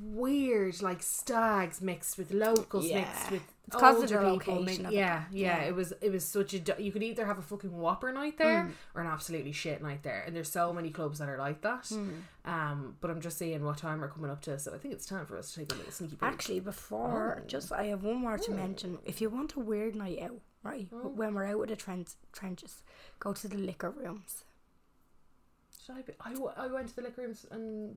weird, like stags mixed with locals Yeah. mixed with It's 'cause of older the people. location mi- of yeah, yeah, Yeah. It was it was such a you could either have a fucking whopper night there Mm. or an absolutely shit night there, and there's so many clubs that are like that. Mm. Um, but I'm just seeing what time we're coming up to, so I think it's time for us to take a little sneaky peek. Actually, before, Oh. just I have one more to mention. If you want a weird night out, right, Oh. when we're out with the trenches, go to the liquor rooms. Should I, be, I, w- I went to the liquor rooms and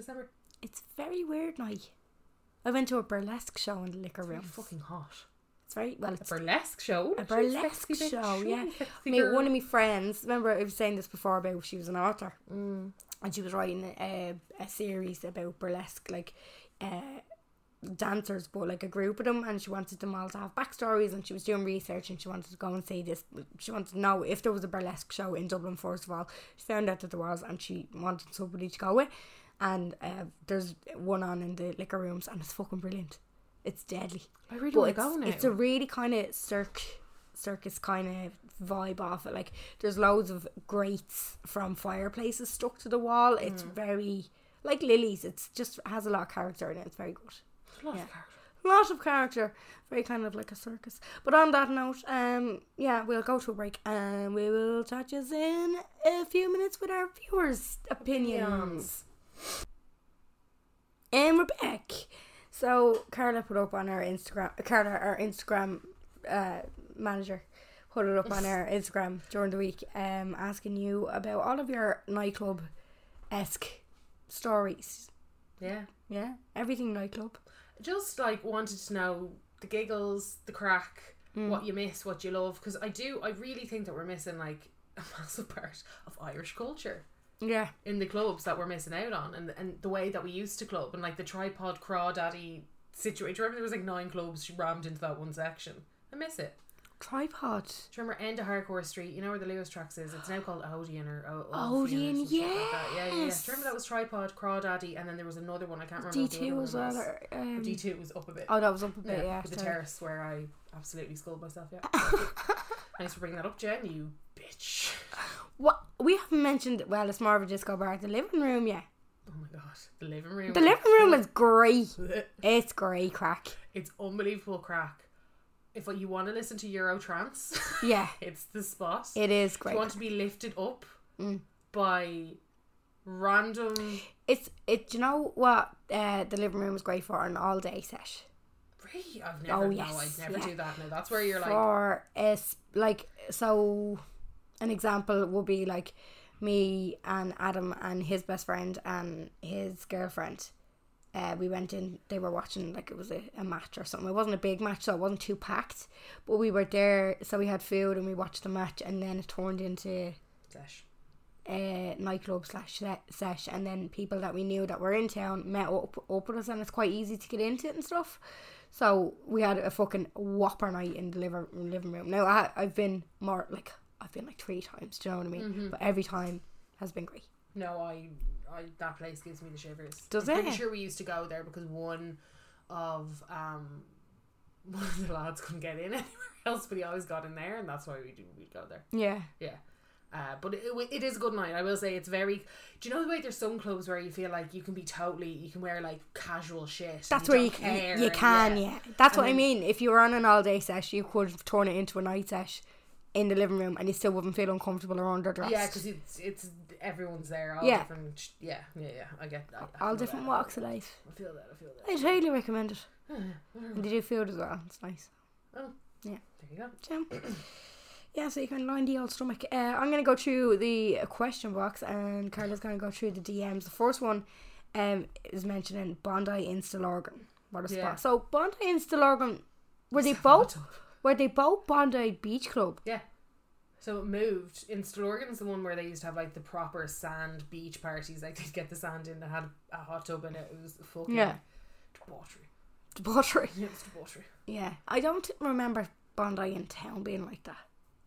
December It's very weird night. I went to a burlesque show in the liquor room. fucking hot. It's very well. It's A burlesque show. a burlesque show, yeah. Me, one of my friends, remember I was saying this before about she was an author, Mm. and she was writing a, a series about burlesque, like uh, dancers, but like a group of them, and she wanted them all to have backstories, and she was doing research, and she wanted to go and see this. She wanted to know if there was a burlesque show in Dublin. First of all, she found out that there was, and she wanted somebody to go with. And uh, there's one on in the liquor rooms, and it's fucking brilliant. It's deadly. I really want it's, to go now. it's a really kind of circ circus kind of vibe off it. Like there's loads of grates from fireplaces stuck to the wall. It's Mm. very like Lillie's. It's just has a lot of character in it. It's very good. A lot of yeah. character. lot of character. Very kind of like a circus. But on that note, um, yeah, we'll go to a break and we will touch us in a few minutes with our viewers' opinions. And we're back. So Karla put up on our Instagram. Karla, our Instagram uh, manager, put it up on our Instagram during the week, um, asking you about all of your nightclub esque stories. Yeah. Yeah, everything nightclub. Just like wanted to know the giggles, the crack, Mm. what you miss, what you love. Because I do, I really think that we're missing like [LAUGHS] a massive part of Irish culture Yeah, in the clubs that we're missing out on, and and the way that we used to club, and like the tripod crawdaddy situation. Do you remember there was like nine clubs rammed into that one section? I miss it. tripod. Do you remember end of Harcourt Street? You know where the Luas Tracks is? It's now called Odeon or o- Odeon, or some like. Yeah, yeah, yeah. Do you remember that was Tripod, Crawdaddy, and then there was another one. I can't remember. D what the other two one as well. was. Or, um, D two was up a bit. Oh, that was up a bit. yeah, Yeah, the sorry. terrace where I absolutely scolded myself. Yeah. [LAUGHS] Thanks for bringing that up, Jen. You bitch. [LAUGHS] What we haven't mentioned. Well, it's more of a disco bar. The living room, yeah. Oh my god, the living room. The living room is great. [LAUGHS] It's great crack. It's unbelievable crack. If you want to listen to Euro trance, [LAUGHS] Yeah, it's the spot. it is If great. you want to be lifted up Mm. by random. It's it. Do you know what? Uh, the living room is great for an all day sesh. Really? I've never. Oh, no, yes, I'd never yeah. do that. No, that's where you're like. for like so an example would be like me and Adam and his best friend and his girlfriend. Uh, we went in they were watching like it was a, a match or something. It wasn't a big match so it wasn't too packed but we were there so we had food and we watched the match and then it turned into Sesh. a nightclub slash se- sesh and then people that we knew that were in town met up, up with us and it's quite easy to get into it and stuff. So we had a fucking whopper night in the living, living room. Now I, I've been more like I've been like three times do you know what I mean Mm-hmm. but every time has been great No, I, I that place gives me the shivers. Does I'm pretty sure we used to go there because one of um [LAUGHS] one of the lads couldn't get in [LAUGHS] anywhere else, but he always got in there, and that's why we do we'd go there. yeah Yeah. Uh, but it, it is a good night. I will say it's very. Do you know the way there's some clubs where you feel like you can be totally, you can wear like casual shit. that's where you can care, you can yeah, that's And what I mean if you were on an all day sesh you could turn it into a night sesh in the living room and you still wouldn't feel uncomfortable around or underdressed Yeah, because it's it's everyone's there. All Yeah. different. Yeah, yeah, yeah. I get. I, I all different that, walks of life I feel that. I feel that. I highly recommend it [SIGHS] and they do food as well it's nice Oh, Yeah. There you go. Jam. [CLEARS THROAT] yeah, so you can line the old stomach. Uh, I'm going to go through the question box and Karla's going to go through the DMs. The first one um, is mentioning Bondi in Stillorgan. What a Yeah. spot. So Bondi in Stillorgan, were they both, were they both Bondi Beach Club? Yeah. So it moved. In Stillorgan's the one where they used to have like the proper sand beach parties. Like [LAUGHS] they'd get the sand in that had a hot tub in it. It was fucking Yeah. debauchery. Debauchery. Yeah, it was debauchery. Yeah, I don't remember Bondi in town being like that,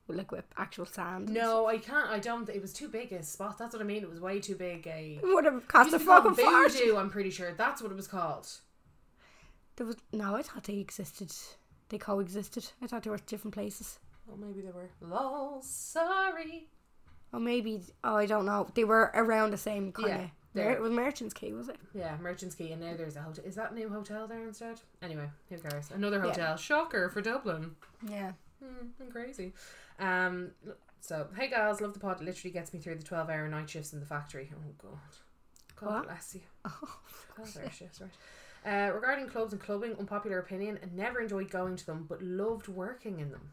with, like with actual sand. No, I can't. I don't. It was too big a spot. That's what I mean. It was way too big a. stuff. would have cost a to be called fucking fart. Voodoo, I'm pretty sure that's what it was called. There was no. I thought they existed. They coexisted. I thought they were different places. Oh, maybe they were. Lol, sorry. Or maybe oh I don't know. They were around the same kind Yeah, of. Mer- it was Merchants Quay, was it? Yeah, Merchants Quay, and now there's a hotel. Is that new hotel there instead? Anyway, who cares? Another Yeah. hotel. Shocker for Dublin. Yeah. Hmm, I'm crazy. Um. So, hey guys, love the pod. It literally gets me through the 12 hour night shifts in the factory. Oh, God. God What? bless you. [LAUGHS] 12 hour shifts, right. Uh, regarding clubs and clubbing, unpopular opinion, I never enjoyed going to them, but loved working in them.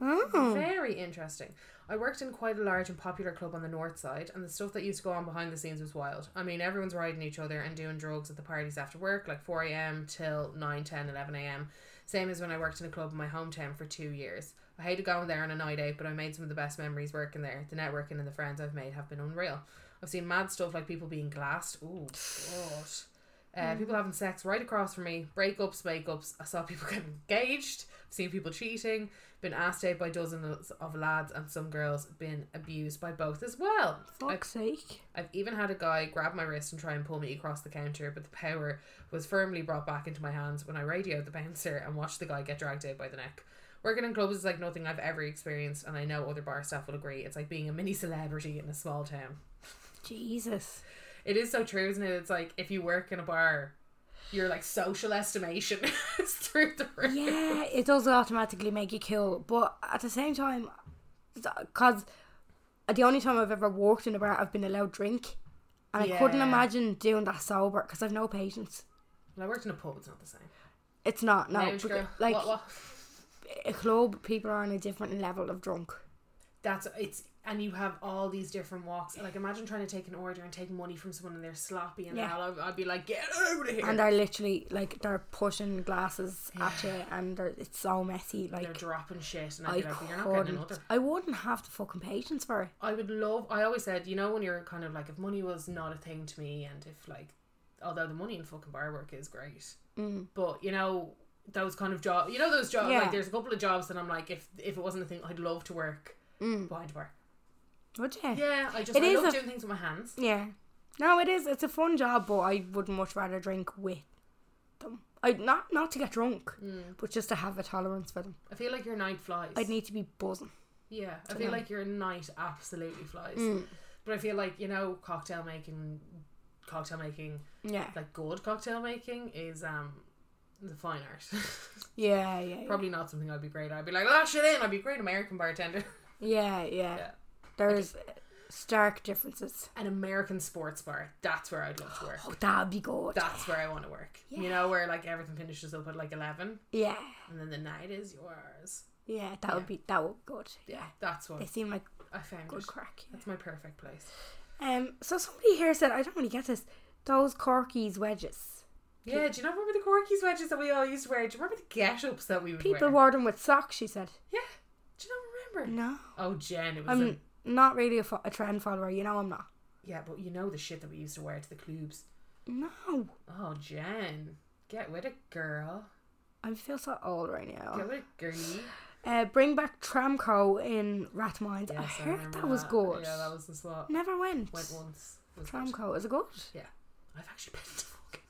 Oh. Very interesting. I worked in quite a large and popular club on the north side, and the stuff that used to go on behind the scenes was wild. I mean, everyone's riding each other and doing drugs at the parties after work, like 4 a.m. till 9, 10, 11 a.m. Same as when I worked in a club in my hometown for two years. I hated going there on a night out, but I made some of the best memories working there. The networking and the friends I've made have been unreal. I've seen mad stuff like people being glassed. Oh, God. Uh, People having sex right across from me, breakups, makeups. I saw people [LAUGHS] get engaged, seen people cheating, been asked out by dozens of lads, and some girls been abused by both as well. I've, Fuck's sake. I've even had a guy grab my wrist and try and pull me across the counter, but the power was firmly brought back into my hands when I radioed the bouncer and watched the guy get dragged out by the neck. Working in clubs is like nothing I've ever experienced, and I know other bar staff will agree. It's like being a mini celebrity in a small town. Jesus. It is so true, isn't it? It's like if you work in a bar, your like social estimation [LAUGHS] is through the roof. Yeah, it does automatically make you cool, but at the same time, because uh, the only time I've ever walked in a bar, I've been allowed drink, and I couldn't imagine doing that sober because I've no patience. When I worked in a pub, it's not the same. It's not no, Lounge beca- girl. like what, what? a club, people are on a different level of drunk. That's it's and you have all these different walks. Like imagine trying to take an order and take money from someone and they're sloppy and Yeah. all. I'd, I'd be like, get out of here. And they're literally like they're pushing glasses at you, and it's so messy. Like they're dropping shit, and I'd I be like, "But you're not getting another. I wouldn't have the fucking patience for it. I would love. I always said, you know, when you're kind of like, if money was not a thing to me, and if like, although the money in fucking bar work is great, Mm. but you know, those kind of jobs, you know, those jobs. Yeah. Like, there's a couple of jobs that I'm like, if if it wasn't a thing, I'd love to work behind a bar. Would you? Yeah, I just It I is love a- doing things with my hands. Yeah. No, it is. It's a fun job, but I would much rather drink with them. I not not to get drunk, Mm. but just to have a tolerance for them. I feel like your night flies. I'd need to be buzzing. Yeah, I feel like your night absolutely flies. Mm. But I feel like you know, cocktail making, cocktail making, Yeah. like good cocktail making is um the fine art. [LAUGHS] Yeah, yeah, yeah. Probably not something I'd be great at. I'd be like, oh shit in, I'd be a great American bartender. Yeah, yeah. Yeah. There's stark differences. An American sports bar. That's where I'd love to work. [GASPS] Oh, that'd be good. That's where I want to work. You know, where like everything finishes up at like eleven, yeah, and then the night is yours. yeah. That would be that would be good. Yeah, that's what They seem like I found. good it. crack. yeah. That's my perfect place. Um. So somebody here said, I don't really get this. Those Corky's wedges. Yeah, do you not remember the Corky's wedges that we all used to wear? Do you remember the get-ups that we would People wear? wore them with socks. She said. Yeah. Do you not remember? No, Oh, Jen, it was. I'm a, not really a, fo- a trend follower. You know, I'm not. yeah, but you know the shit that we used to wear to the clubs. No, Oh, Jen, get with it, girl. I feel so old right now. Get with it, girlie. Uh, bring back Tramco in Rathmines. I heard remember that was good. Yeah, that was the spot. Never went. Went once. Was good. Tramco is it good? Yeah, I've actually been to fucking.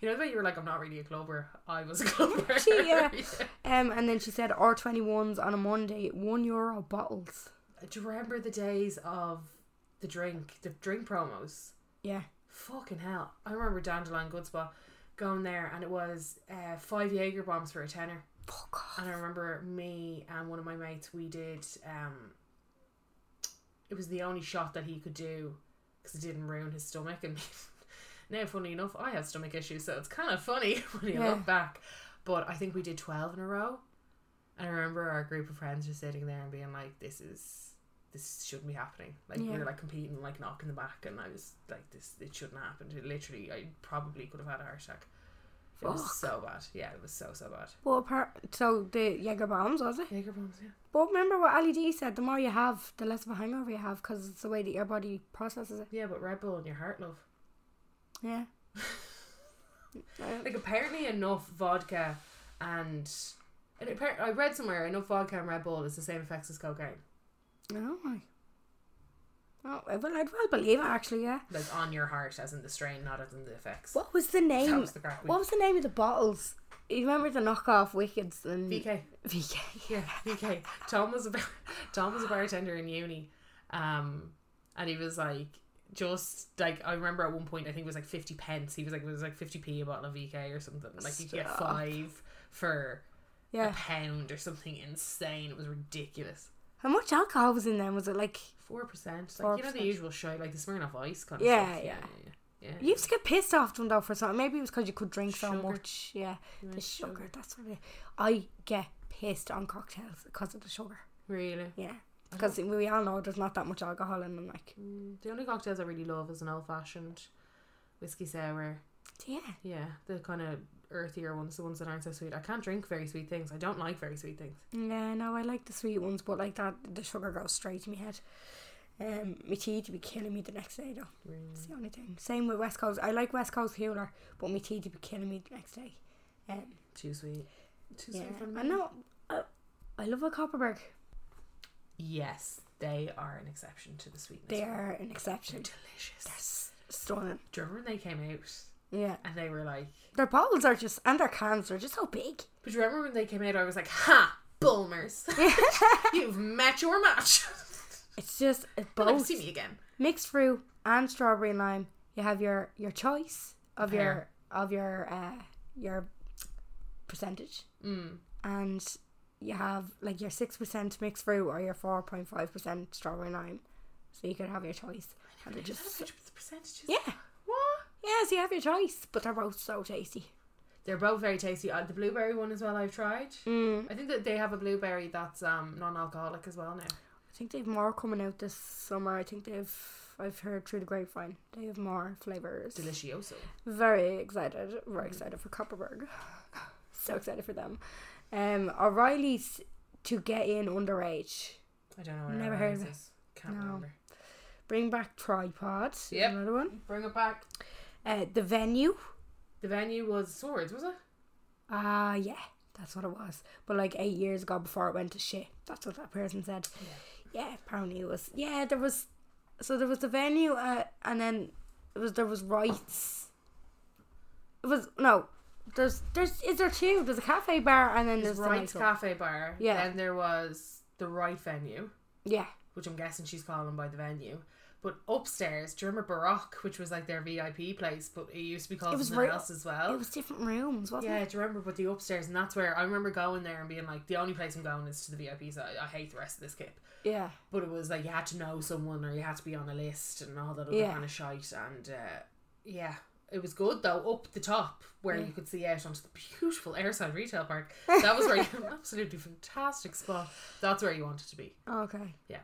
You know the way you were like, I'm not really a clubber. I was a clubber. [LAUGHS] She, [LAUGHS] yeah. Um, and then she said R twenty ones on a Monday, one euro bottles. Do you remember the days of the drink, the drink promos? Yeah. Fucking hell. I remember Dandelion Good Spot going there and it was uh, five Jaeger bombs for a tenner. Fuck off. And I remember me and one of my mates, we did, um, it was the only shot that he could do because it didn't ruin his stomach. And [LAUGHS] now, funny enough, I have stomach issues, so it's kind of funny [LAUGHS] when you Yeah. look back. But I think we did 12 in a row. And I remember our group of friends just sitting there and being like, this is. This shouldn't be happening. Like we Yeah. were like competing, like knocking the back, and I was like, "This, it shouldn't happen." It literally, I probably could have had a heart attack. It was so bad. Yeah, it was so so bad. Well, apart, so the Jaeger bombs was it? Jaeger bombs, yeah. But remember what Ali G said: the more you have, the less of a hangover you have, because it's the way that your body processes it. Yeah, but Red Bull in your heart, love. Yeah. [LAUGHS] Like apparently enough vodka and and appar- I read somewhere enough vodka and Red Bull is the same effects as cocaine. Oh my. Oh, well, I'd well believe it actually. Yeah. Like on your heart, as in the strain, not as in the effects. What was the name? was the what was the name of the bottles? You remember the knockoff Wickeds and VK. VK. Yeah, VK. Tom was a bar- [LAUGHS] Tom was a bartender in uni, um, and he was like just like I remember at one point I think it was like fifty pence. He was like it was like fifty p a bottle of VK or something. Like you get five for a pound or something insane. It was ridiculous. How much alcohol was in them? Was it like Four percent, like you know the 4%. usual shit, like the Smirnoff Ice kind of Yeah, stuff. yeah. yeah, yeah. you used to get pissed off them though for something? Maybe it was because you could drink so Sugar. much. Yeah, the like sugar. sugar. That's what it. I get pissed on cocktails because of the sugar. Really, Yeah, because we all know there's not that much alcohol in them. Like, mm, the only cocktails I really love is an old fashioned whiskey sour. yeah, Yeah, the kind of earthier ones, the ones that aren't so sweet. I can't drink very sweet things. I don't like very sweet things. yeah. No, I like the sweet ones, but like that, the sugar goes straight to my head. Um, my teeth would be killing me the next day though. It's the only thing. Same with West Coast. I like West Coast but my teeth would be killing me the next day. Um, Too sweet. Too yeah, sweet for me. I know. I, I love a Kopparberg. Yes, they are an exception to the sweetness. They are an They're exception. delicious. S- Stunning. Do you remember when they came out Yeah. and they were like, Their bottles are just, and their cans are just so big. but you remember when they came out? I was like, ha, Bulmers, [LAUGHS] [LAUGHS] you've met your match. [LAUGHS] It's just it's both see me again. mixed fruit and strawberry and lime. You have your your choice of your of your uh your percentage, Mm. and you have like your six percent mixed fruit or your four point five percent strawberry and lime. So you could have your choice. And they're just percentages? yeah? Yeah. So you have your choice, but they're both so tasty. They're both very tasty. Uh, the blueberry one as well. I've tried. Mm. I think that they have a blueberry that's um non-alcoholic as well now. I think they've more coming out this summer. I think they've. I've heard through the grapevine they have more flavors. Delicioso. Very excited. Very excited for Kopparberg. [SIGHS] so excited for them. Um, O'Reilly's to get in underage. I don't know. What Never heard of eyes it. is. Can't No. remember. Bring back tripod. Yep. Another one. Bring it back. Uh, the venue. The venue was swords, was it? Ah, yeah, that's what it was. But like eight years ago, before it went to shit, that's what that person said. Yeah, apparently it was. Yeah, there was. So there was the venue, uh, and then it was there was rights. It was no. There's there's is there two? There's a cafe bar and then There's there's, the Cafe Bar. Yeah. Then there was the right venue, Yeah, which I'm guessing she's calling by the venue. But upstairs, do you remember Baroque, which was like their VIP place, but it used to be called It was something re- else as well? it was different rooms, wasn't yeah, it? Yeah, do you remember? But the upstairs, and that's where I remember going there and being like, the only place I'm going is to the VIP. So I, hate the rest of this kip. Yeah, But it was like you had to know someone or you had to be on a list and all that other Yeah. kind of shite. And uh, yeah, it was good though. Up the top where you could see out onto the beautiful airside retail park. [LAUGHS] That was where you [LAUGHS] absolutely fantastic spot. That's where you wanted to be. okay. Yeah.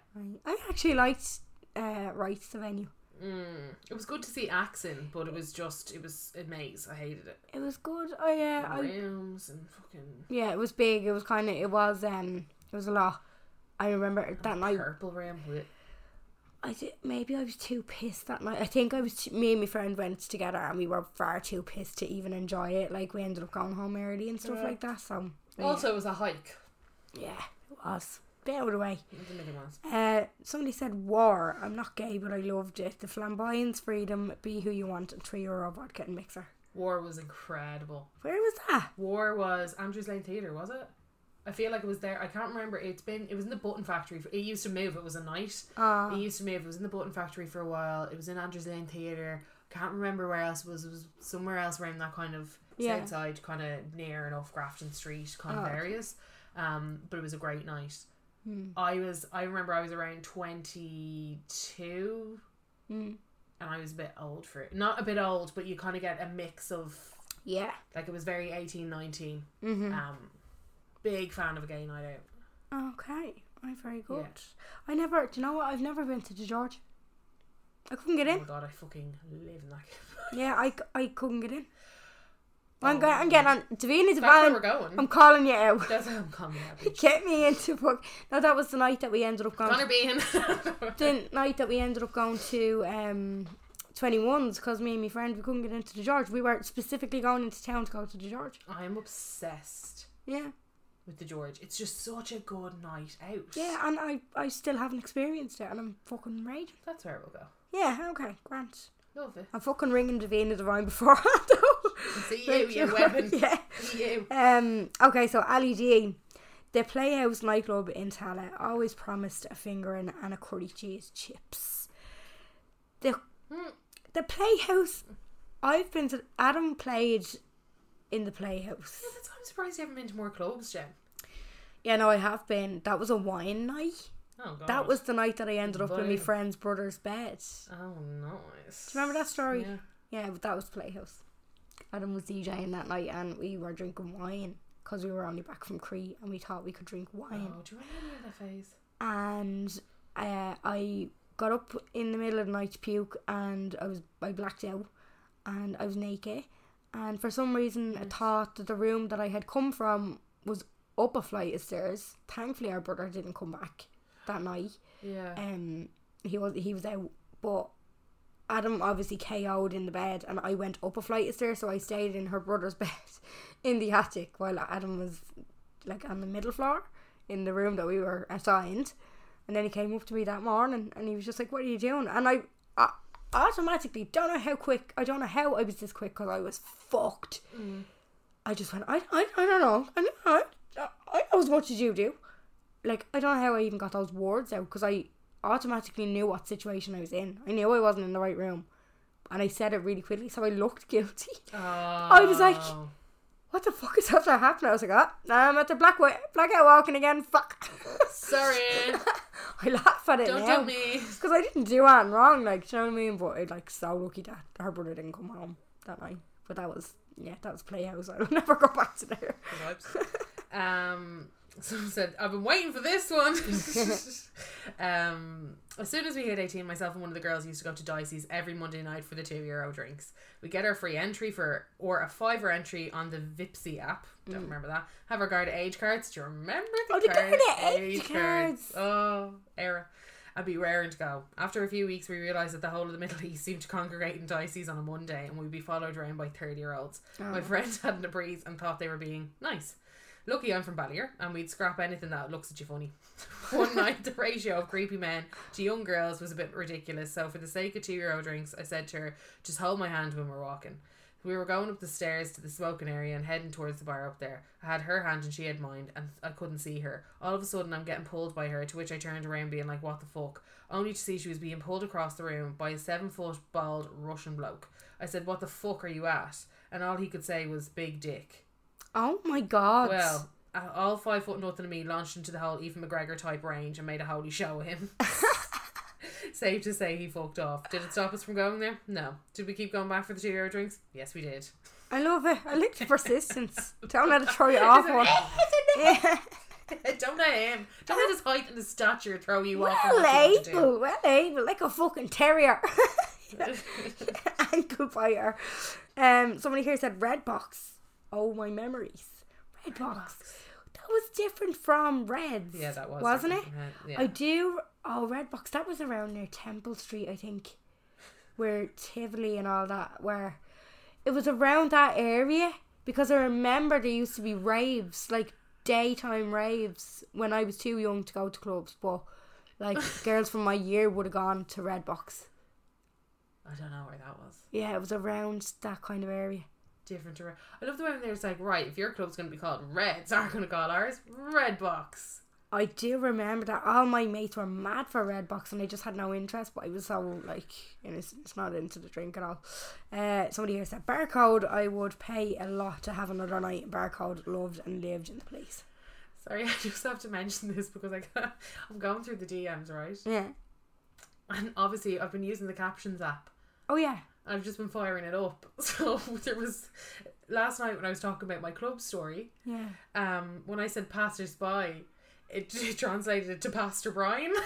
I actually liked uh, rights the venue. Mm. It was good to see Axon, but it was just it was a maze. I hated it. It was good. Oh yeah, I, Rooms and fucking yeah. It was big. It was kind of. It was um. It was a lot. I remember that night. purple room. I did, maybe I was too pissed that night. I think I was. Too, me and my friend went together, and we were far too pissed to even enjoy it. Like we ended up going home early and stuff like that. So yeah. Also, it was a hike. yeah, it was bit out of the way. It was a million miles. Uh, somebody said war. I'm not gay, but I loved it. The flamboyance, freedom, be who you want, and three euro vodka and mixer. War was incredible. Where was that? War was Andrews Lane Theatre, was it? I feel like it was there. I can't remember. It's been. It was in the Button Factory. For, it used to move. It was a night. Ah. It used to move. It was in the Button Factory for a while. It was in Andrews Lane Theatre. Can't remember where else it was. It was somewhere else around that kind of Yeah. south side, kind of near enough Grafton Street kind Oh, of areas. Um, but it was a great night. Hmm. I was. I remember I was around twenty two. Hmm. And I was a bit old for it. Not a bit old, but you kind of get a mix of Yeah. like it was very 18, 19. Mm-hmm. Um, big fan of a gay night out. Okay. I'm very good. I never. Do you know what? I've never been to the George. I couldn't get Oh in. my god, I fucking live in that. Yeah, I, I couldn't get in. I'm, go- I'm getting on. Davina That's where we're Devine, going. I'm calling you out. That's how I'm coming [LAUGHS] Get me into book. No, that was the night that we ended up going. Connor Bean. [LAUGHS] the night that we ended up going to um 21s because me and my friend we couldn't get into the George. We were specifically going into town to go to the George. I'm obsessed Yeah, with the George. It's just such a good night out. yeah, and I I still haven't experienced it, and I'm fucking raging. That's where we'll go. Yeah, okay, Grant. Love it. I'm fucking ringing Davina Devine beforehand though. See you, Like, you weapon. Yeah. See you. Um. Okay, so Ali G, the Playhouse nightclub in Tallaght always promised a fingering and a curry cheese chips. The Hmm. the Playhouse, I've been to. Adam played in the Playhouse. Yeah, that's, I'm surprised you haven't been to more clubs, Jen. Yeah, no, I have been. That was a wine night. Oh, God. That was the night that I ended up in my friend's brother's bed. Oh, nice. Do you remember that story? Yeah. Yeah, but that was Playhouse. Adam was DJing that night, and we were drinking wine because we were only back from Crete, and we thought we could drink wine. Oh, do you remember that phase? and uh, I got up in the middle of the night to puke and I was I blacked out and I was naked and for some reason I thought that the room that I had come from was up a flight of stairs. Thankfully our brother didn't come back that night. Yeah. Um he was he was out but Adam obviously KO'd in the bed and I went up a flight of stairs so I stayed in her brother's [LAUGHS] bed in the attic while Adam was like on the middle floor in the room that we were assigned. And then he came up to me that morning and he was just like, What are you doing? And I, I automatically don't know how quick, I don't know how I was this quick because I was fucked. I just went, I, I, I don't know. I, I, I know as much as you do. Like, I don't know how I even got those words out because I automatically knew what situation I was in. I knew I wasn't in the right room. And I said it really quickly, so I looked [LAUGHS] guilty. Oh. I was like, what the fuck is after happening? I was like, ah, I'm at the black blackout walking again. Fuck. Sorry. [LAUGHS] I laugh at it Don't now tell me. because I didn't do anything wrong. Like, do you know what I mean? But I like so lucky that her brother didn't come home that night. But that was yeah, that was Playhouse. [LAUGHS] I'll never go back to there. um, someone said, I've been waiting for this one. [LAUGHS] [LAUGHS] um, as soon as we hit 18, myself and one of the girls used to go to Dicey's every Monday night for the two euro drinks. We get our free entry for, or a fiver entry on the Vipsy app. Don't remember that. Have our Garda age cards. Do you remember the Mm. Oh, the cards? Garda age cards. Oh, era. I'd be raring to go. After a few weeks, we realised that the whole of the Middle East seemed to congregate in Dicey's on a Monday and we'd be followed around by 30 year olds. My friends [LAUGHS] hadn't a breeze and thought they were being nice. Lucky I'm from Ballier and we'd scrap anything that looks at you funny. [LAUGHS] One night, the ratio of creepy men to young girls was a bit ridiculous, so for the sake of two euro drinks, I said to her, just hold my hand when we're walking. We were going up the stairs to the smoking area and heading towards the bar up there. I had her hand and she had mine, and I couldn't see her. All of a sudden, I'm getting pulled by her, to which I turned around, being like, What the fuck? Only to see she was being pulled across the room by a seven foot bald Russian bloke. I said, What the fuck are you at? And all he could say was, Big dick. Oh my god. Well, uh, all five foot nothing of me launched into the whole Ethan McGregor type range and made a holy show of him. [LAUGHS] Safe to say he fucked off. Did it stop us from going there? No. Did we keep going back for the two euro drinks? Yes, we did. I love it. I like the [LAUGHS] persistence. Don't let it throw you off one. Yeah. [LAUGHS] Don't let him. Don't let his height and his stature throw you off. Well what you want to do. able, well able, like a fucking terrier. Ankle biter. Um, somebody here said red box. Oh my memories. Red, box. That was different from Reds. Yeah, that was wasn't it? Yeah. I do. Oh, Red Box. That was around near Temple Street, I think, where Tivoli and all that. Where it was around that area because I remember there used to be raves, like daytime raves, when I was too young to go to clubs. But like [LAUGHS] girls from my year would have gone to Red Box. I don't know where that was. Yeah, it was around that kind of area. Different to red. I love the way when there's like, right, if your club's going to be called Reds, aren't going to call ours Red Box. I do remember that all my mates were mad for Red Box and I just had no interest, but I was so like innocent, not into the drink at all. Uh, somebody here said Barcode. I would pay a lot to have another night. Barcode loved and lived in the place. Sorry, [LAUGHS] I just have to mention this because I got, I'm going through the DMs, right? Yeah. And obviously, I've been using the captions app. Oh yeah. I've just been firing it up. [LAUGHS] So there was last night when I was talking about my club story. Yeah. Um, when I said passers by, it, it [LAUGHS] translated it to Pastor Brian. [LAUGHS]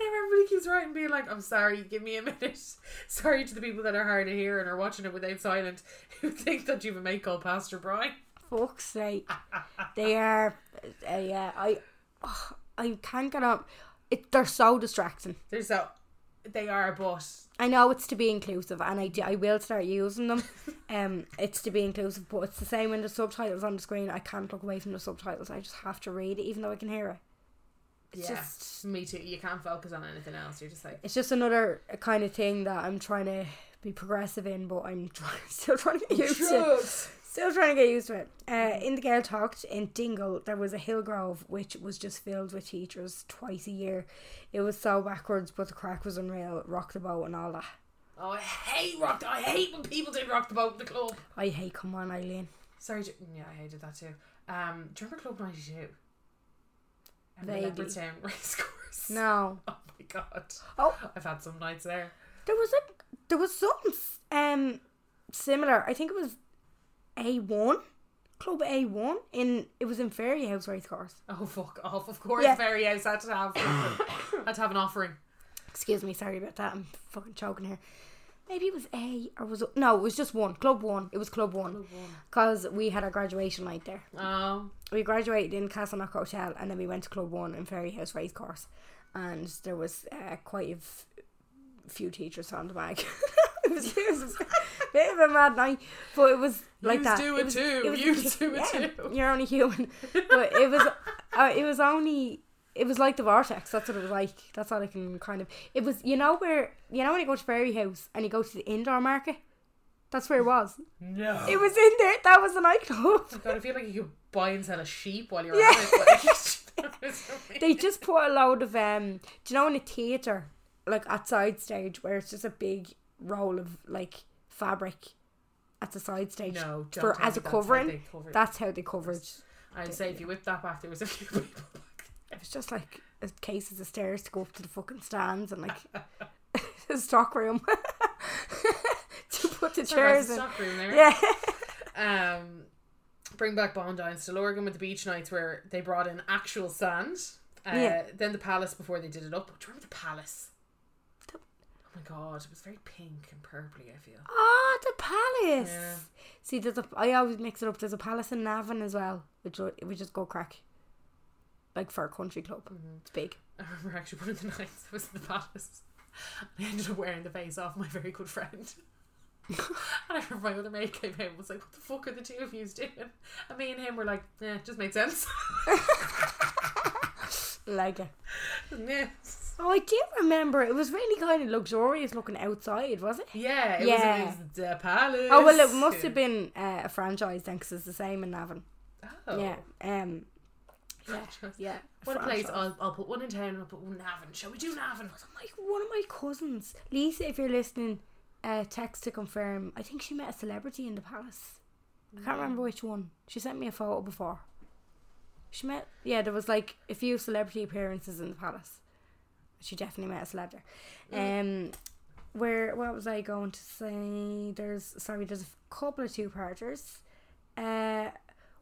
now everybody keeps writing, being like, "I'm sorry, give me a minute." Sorry to the people that are hard to hear and are watching it without silent, who think that you've a mate called Pastor Brian. Fuck's sake. they are. Uh, yeah, I. oh, I can't get up. It, they're so distracting. They're a, they are, but I know it's to be inclusive, and I, do, I will start using them. [LAUGHS] Um, it's to be inclusive, but it's the same when the subtitles on the screen. I can't look away from the subtitles. I just have to read it, even though I can hear it. It's yeah, just me too. You can't focus on anything else. You're just like, it's just another kind of thing that I'm trying to be progressive in, but I'm [LAUGHS] trying, still trying to get used to. Still trying to get used to it. Uh, in the Gaeltacht in Dingle, there was a Hillgrove which was just filled with teachers twice a year. It was so backwards, but the crack was unreal. Rock the boat and all that. oh, I hate rock. I hate when people did rock the boat in the club. I hate Come On Eileen. Sorry, yeah, I hated that too. Um, do you remember Club Ninety Two? And the Vaguely. Leopardstown racecourse. No. [LAUGHS] Oh my god. Oh, I've had some nights there. there was a there was something um similar. I think it was A one. Club A one in it was in Fairyhouse Race Course. Oh fuck off! Of course, Yeah. Fairyhouse had to have [COUGHS] had to have an offering. Excuse me, sorry about that. I'm fucking choking here. Maybe it was A or was it no? It was just one. Club one. It was Club one because we had our graduation night there. Um, we graduated in Castleknock Hotel and then we went to Club One in Fairyhouse Race Course, and there was uh, quite a f- few teachers on the bag. [LAUGHS] [LAUGHS] it, was, it was a bit of a mad night, but it was like Yous that. do it it was, too, was- yous do it yeah, too. You're only human, but it was. Uh, it was only. It was like the vortex. That's what it was like. That's all I can kind of. It was. You know where you know when you go to Fairyhouse and you go to the indoor market. That's where it was. no. It was in there. That was the nightclub. God, I feel like you could buy and sell a sheep while you're Yeah. at it. Like, [LAUGHS] [LAUGHS] they just put a load of um do you know in a theatre like at side stage where it's just a big roll of like fabric at the side stage No, don't for as a that's how covering they that's how they covered I'd say if you whip that back, there was a few people back it was just like a cases of stairs to go up to the fucking stands and like [LAUGHS] the stock room [LAUGHS] to put the chairs in stock room there. yeah Um, bring back Bondi and Stillorgan with the beach nights where they brought in actual sand. Uh, Yeah. Then the palace before they did it up. Do you remember the palace? My god, it was very pink and purpley. I feel. ah the palace Yeah. see there's a I always mix it up there's a palace in Navan as well which which is go crack like for a country club Mm-hmm. it's big [LAUGHS] I remember actually one of the [LAUGHS] nights I was in the palace. I ended up wearing the face off my very good friend. [LAUGHS] and I remember my other mate came in and was like, What the fuck are the two of you doing? And me and him were like, Yeah, it just made sense. Like it yeah. Oh, I do remember. It was really kind of luxurious looking outside, was it? Yeah, it, Yeah. Was, the palace. Oh well, it must have been uh, a franchise then, because it's the same in Navan. Oh. Yeah. Um. Yeah. Yeah. What a place. franchise. I'll, I'll put one in town and I'll put one in Navan. Shall we do Navan? Like one of my cousins, Lisa, if you're listening, uh, text to confirm. I think she met a celebrity in the palace. I can't remember which one. She sent me a photo before. She met. Yeah, there was like a few celebrity appearances in the palace. She definitely met a celeb there. Um, where what was I going to say? There's sorry, there's a couple of two parters. Uh,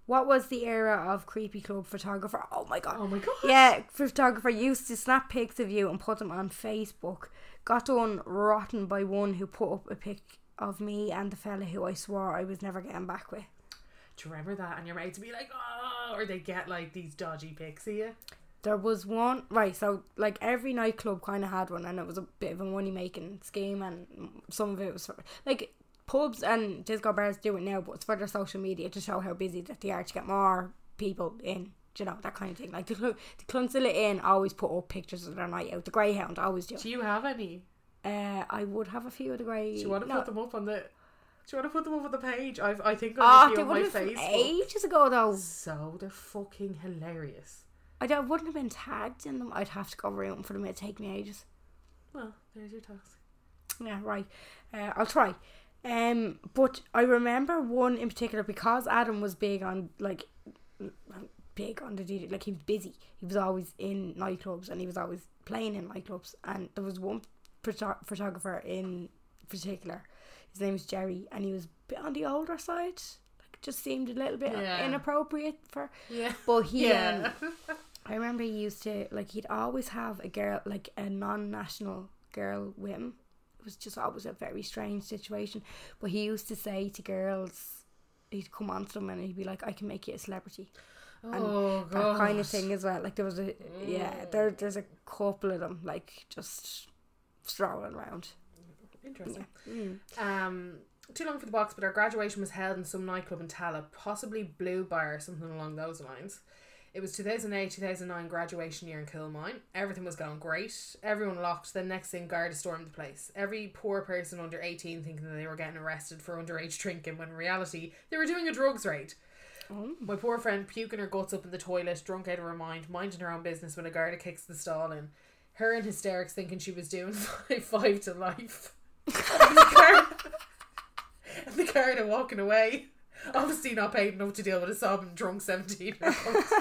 what was the era of creepy club photographer? Oh my god! Oh my god. Yeah, photographer used to snap pics of you and put them on Facebook. Got done rotten by one who put up a pic of me and the fella who I swore I was never getting back with. Do you remember that? And your mates would be like, oh, or they get like these dodgy pics of you. There was one right, so like every nightclub kind of had one, and it was a bit of a money making scheme, and some of it was for, like pubs and disco bars do it now, but it's for their social media to show how busy that they are to get more people in. Do you know that kind of thing? Like the Cl- the Clonsilla Inn always put up pictures of their night out. The Greyhound always do. Do you have any? Uh, I would have a few of the grey. Do you want to no. put them up on the? Do you want to put them over the page? I've, I think Oh, I've a they on my Facebook. ages ago though. So they're fucking hilarious. I don't, wouldn't have been tagged in them. I'd have to go around for them. It'd take me ages. Well, there's your task. Yeah, right. Uh, I'll try. Um, but I remember one in particular because Adam was big on like big on the DJ. Like he was busy. He was always in nightclubs and he was always playing in nightclubs. And there was one photographer in particular. His name was Jerry, and he was a bit on the older side. Like just seemed a little bit Yeah. inappropriate for. Yeah. But he Yeah. um, [LAUGHS] I remember he used to like he'd always have a girl like a non-national girl with him. It was just always a very strange situation. But he used to say to girls, he'd come on to them and he'd be like, "I can make you a celebrity." Oh that kind of thing as well. Like there was a yeah, there there's a couple of them like just strolling around. Interesting. Mm. Um, too long for the box, but our graduation was held in some nightclub in Tallaght, possibly Blue Bar, or something along those lines. It was 2008 2009 graduation year in Kilmine. Everything was going great. Everyone locked. Then, next thing, Garda stormed the place. Every poor person under 18 thinking that they were getting arrested for underage drinking, when in reality, they were doing a drugs raid. My poor friend puking her guts up in the toilet, drunk out of her mind, minding her own business when a Garda kicks the stall in. Her in hysterics thinking she was doing five, [LAUGHS] five to life. And the and the Garda walking away. Obviously not paid enough to deal with a sobbing drunk 17 year old. [LAUGHS]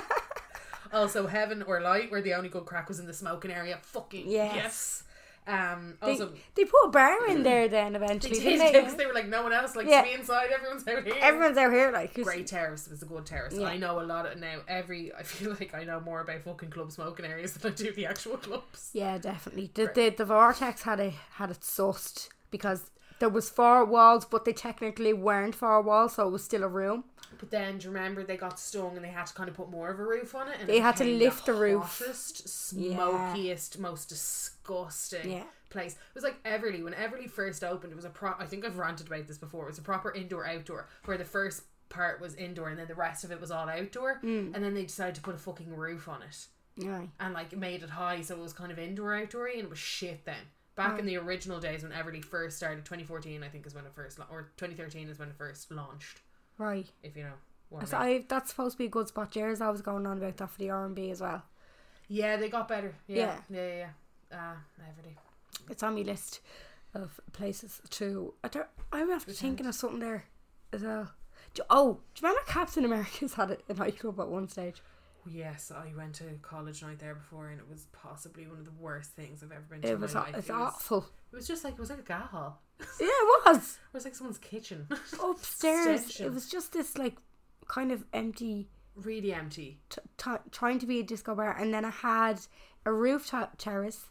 Also, heaven or light, where the only good crack was in the smoking area. Fucking Yes. yes. Um. They, Also, they put a bar in there then they eventually, did [LAUGHS] didn't they? because they were like, no one else likes Yeah. to be inside. Everyone's out here. Everyone's out here Like Great terrace. It was a good terrace. Yeah. I know a lot of now. Every [LAUGHS] I feel like I know more about fucking club smoking areas than I do the actual clubs. Yeah, definitely. The, the the vortex had a had it sussed because there was four walls, but they technically weren't four walls, so it was still a room. But then, do you remember they got stung and they had to kind of put more of a roof on it? And They it had to lift the roof. Hottest, Yeah. smokiest, most disgusting Yeah. place. It was like Everleigh. When Everleigh first opened, it was a pro. I think I've ranted about this before. It was a proper indoor outdoor where the first part was indoor and then the rest of it was all outdoor. Mm. And then they decided to put a fucking roof on it Yeah. and like made it high so it was kind of indoor outdoory and it was shit then. Back in the original days when Everleigh first started, 2014 I think is when it first, la- or 2013 is when it first launched. Right. If you know what So I that's supposed to be a good spot. Jerry's always going on about that for the R and B as well. Yeah, they got better. Yeah, yeah, yeah. yeah. Uh. It's on my list of places to. I don't. I'm after thinking of something there as well. Do, oh, do you remember Captain America's [LAUGHS] had a, a nightclub at one stage? Yes, I went to college night there before, and it was possibly one of the worst things I've ever been to It in was my life. it's it was, awful. It was just like it was like a gas hall. Yeah, it was It was like someone's kitchen. [LAUGHS] upstairs. Stench It was just this like kind of empty, really empty. t- t- trying to be a disco bar, and then I had a rooftop terrace,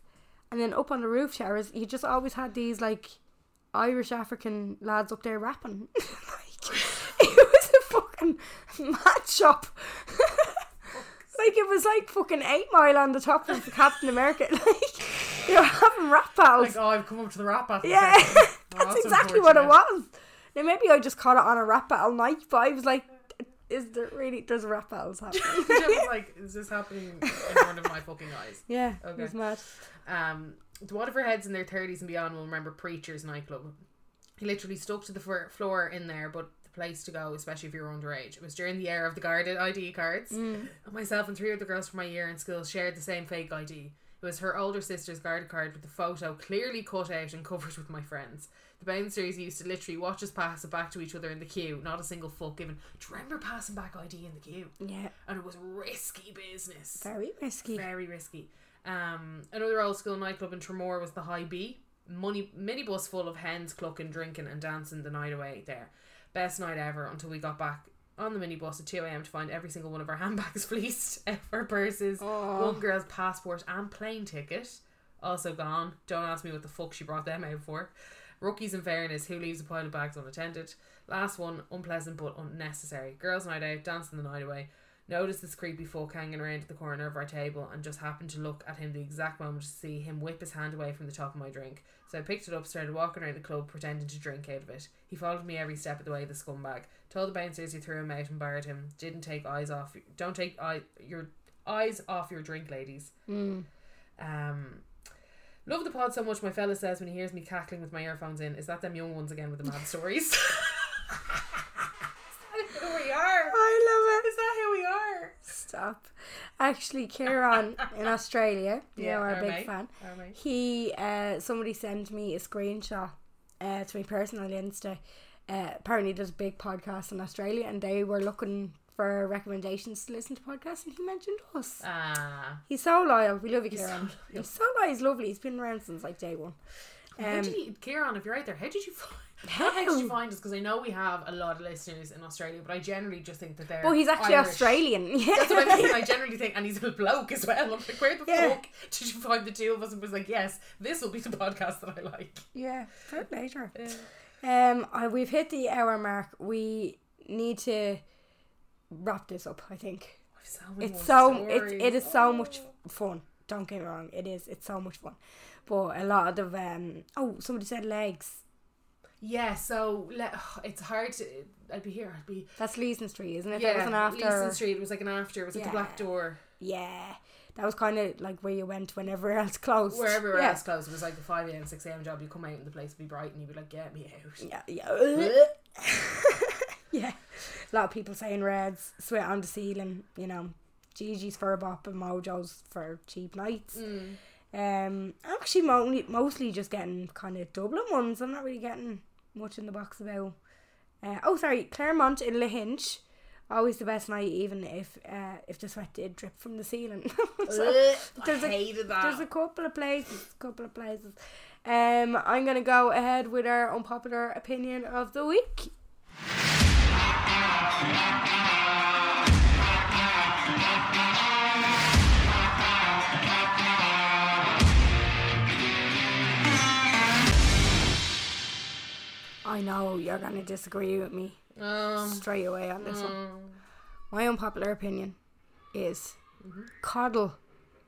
and then up on the roof terrace, you just always had these like Irish African lads up there rapping. [LAUGHS] like it [LAUGHS] was a fucking mad shop. like it was like fucking Eight Mile on the top of Captain America. Like they were having rap battles. Like, oh, I've come up to the rap battle. Yeah, Oh, that's exactly what it was. Now maybe I just caught it on a rap battle night, but I was like, "Is there really? There's rap battles happening?" I was like, is this happening in front of my fucking eyes? [LAUGHS] yeah, it Okay. was mad. Um, the whatever heads in their thirties and beyond will remember Preacher's nightclub. He literally stuck to the floor in there, but the place to go, especially if you're underage. It was during the era of the guarded ID cards. And myself and three other girls from my year in school shared the same fake ID. It was her older sister's guard card with the photo clearly cut out and covered with my friends. The bouncers used to literally watch us pass it back to each other in the queue. Not a single fuck given. Do you remember passing back ID in the queue? Yeah, And it was risky business very risky. very risky. Um, another old school nightclub in Tramore was the High B. Money minibus full of hens clucking, drinking, and dancing the night away there. Best night ever until we got back on the minibus at 2 a.m. to find every single one of our [LAUGHS] handbags fleeced, our purses, oh. one girl's passport and plane ticket also gone. Don't ask me what the fuck she brought them out for. Rookies in fairness, who leaves a pile of bags unattended? Last one, unpleasant but unnecessary. Girls' night out, dancing the night away. Noticed this creepy fuck hanging around at the corner of our table and just happened to look at him the exact moment to see him whip his hand away from the top of my drink. So I picked it up, started walking around the club pretending to drink out of it. He followed me every step of the way, the scumbag. Told the bouncers he threw him out and barred him. Didn't take eyes off. Don't take eye, your eyes off your drink, ladies. Um, love the pod so much. My fella says when he hears me cackling with my earphones in, is that them young ones again with the mad stories? [LAUGHS] Is that who we are? I love Is that who we are? Stop. Actually, Kieran in [LAUGHS] Australia, you Yeah, know, our big mate, fan. He, uh, somebody sent me a screenshot uh, to my personal Insta. Uh, apparently, there's a big podcast in Australia, and they were looking for recommendations to listen to podcasts, and he mentioned us. Ah. He's so loyal. We love you, He's so Kieran. loyal. He's so loyal. He's lovely. He's been around since like day one. Um, you, Kieran, if you're out there, how did you find, [LAUGHS] How did you find us? Because I know we have a lot of listeners in Australia, but I generally just think that they're. Well, he's actually Irish. Australian. [LAUGHS] That's what I Yeah. mean. I generally think, and he's a bloke as well. I'm like, where the Yeah. fuck did you find the two of us? And was like, yes, this will be the podcast that I like. Yeah, fair later. Um, I, we've hit the hour mark. We need to wrap this up. I think so it's so stories. it is so much fun. Don't get me wrong, it is. It's so much fun. But a lot of um oh somebody said Leggs. Yeah, so le- it's hard to. I'd be here. I'd be. That's Leeson Street, isn't it? Yeah, that was an after. Leeson Street. It was like an after. It was like the black door. Yeah, that was kind of like where you went when everywhere else closed. Where everywhere yeah. else closed. It was like the 5 a.m., 6 a.m. job. You come out and the place would be bright and you'd be like, get me out. Yeah, yeah. [LAUGHS] yeah. A lot of people saying reds, sweat on the ceiling, you know, Gigi's for a bop and Mojo's for cheap nights. Mm. Um, I'm actually mostly, mostly just getting kind of Dublin ones. I'm not really getting much in the box about. Uh, oh, sorry, Claremont in Lahinch. Always the best night, even if uh, if the sweat did drip from the ceiling. [LAUGHS] So, Ugh, there's I a- hated that. there's a couple of places, couple of places. Um, I'm gonna go ahead with our unpopular opinion of the week. I know you're gonna disagree with me um, straight away on this one. mm, My unpopular opinion is Mm-hmm. Coddle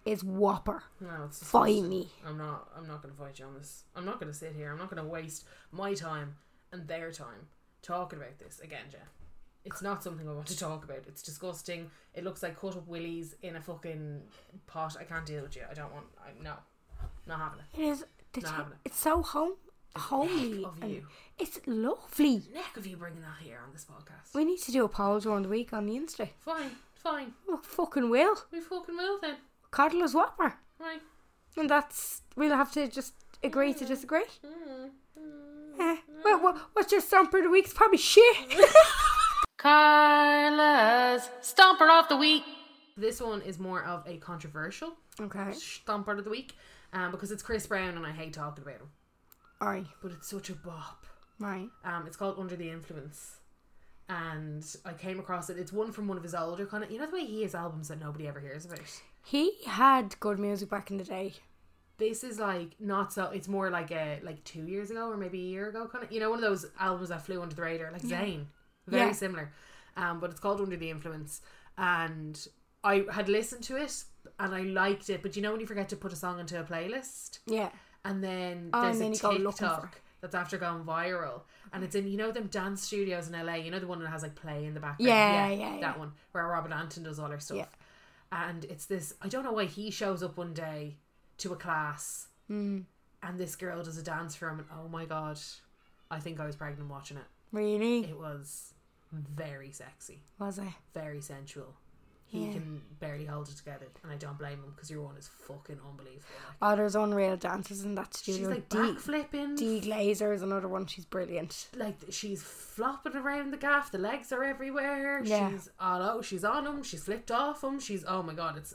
is whopper. no, it's Fight me. I'm not. I'm not going to fight you on this. I'm not going to sit here. I'm not going to waste my time and their time talking about this again, Jeff. It's not something I want to talk about. It's disgusting. It looks like cut up willies in a fucking pot. I can't deal with you. I don't want. I no, not having it. It is. Not having it. it's so home, homely. of you. It's lovely. Neck of you bringing that here on this podcast. We need to do a poll during the week on the Insta. Fine, fine. Oh, fucking will. We fucking will then. Coddle is whopper. Right. And that's. We'll have to just agree Mm. to disagree. Eh, well, what, what's your stomper of the week? It's probably shit. [LAUGHS] Karla's Stomper of the Week. This one is more of a controversial okay. Stomper of the Week um, because it's Chris Brown and I hate talking about him. Alright. But it's such a bop. Right. Um, it's called Under the Influence. And I came across it. It's one from one of his older kind of, you know, the way he has albums that nobody ever hears about. He had good music back in the day. This is like not so. It's more like a like two years ago or maybe a year ago, kind of. You know, one of those albums that flew under the radar, like Zayn. Very Yeah. similar, um, but it's called Under the Influence. And I had listened to it and I liked it, but you know when you forget to put a song into a playlist, Yeah. And then Oh, there's and then a you go looking for TikTok that's after gone viral, and it's in you know them dance studios in LA. You know the one that has like play in the background. Yeah, yeah, yeah that yeah. one where Robin Antin does all her stuff. Yeah. And it's this. I don't know why he shows up one day to a class, Hmm. and this girl does a dance for him, and oh my god, I think I was pregnant watching it. Really? It was very sexy, Was it? very sensual. He Yeah. can barely hold it together, and I don't blame him because your one is fucking unbelievable. Like, Oh, there's unreal dancers in that studio. she's like D, backflipping, D Glazer is another one. She's brilliant. like she's flopping around the gaff. The legs are everywhere. Yeah. She's all out. She's on him. She's flipped off him. She's oh my god. It's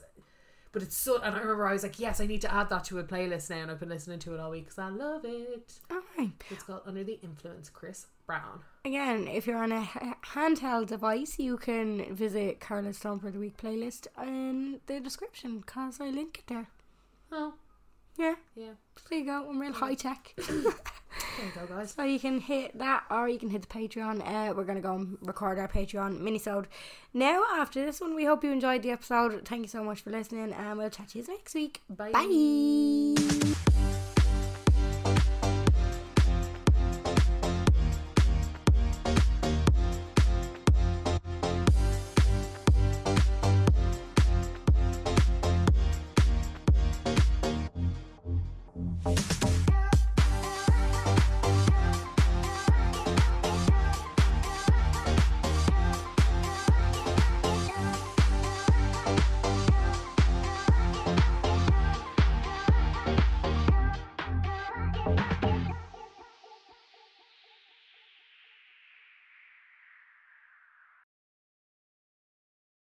but it's so. And I remember I was like, yes, I need to add that to a playlist now, and I've been listening to it all week because I love it. All right. It's called Under the Influence, Chris Brown. Again, if you're on a h- handheld device, you can visit Karla's Stomper of the Week playlist in the description because I link it there. Oh Yeah, yeah. there you go. I'm real high tech. [COUGHS] [LAUGHS] There you go, guys. So you can hit that or you can hit the Patreon. Uh, we're going to go and record our Patreon minisode. Now, after this one, we hope you enjoyed the episode. Thank you so much for listening and we'll chat to you next week. Bye. Bye.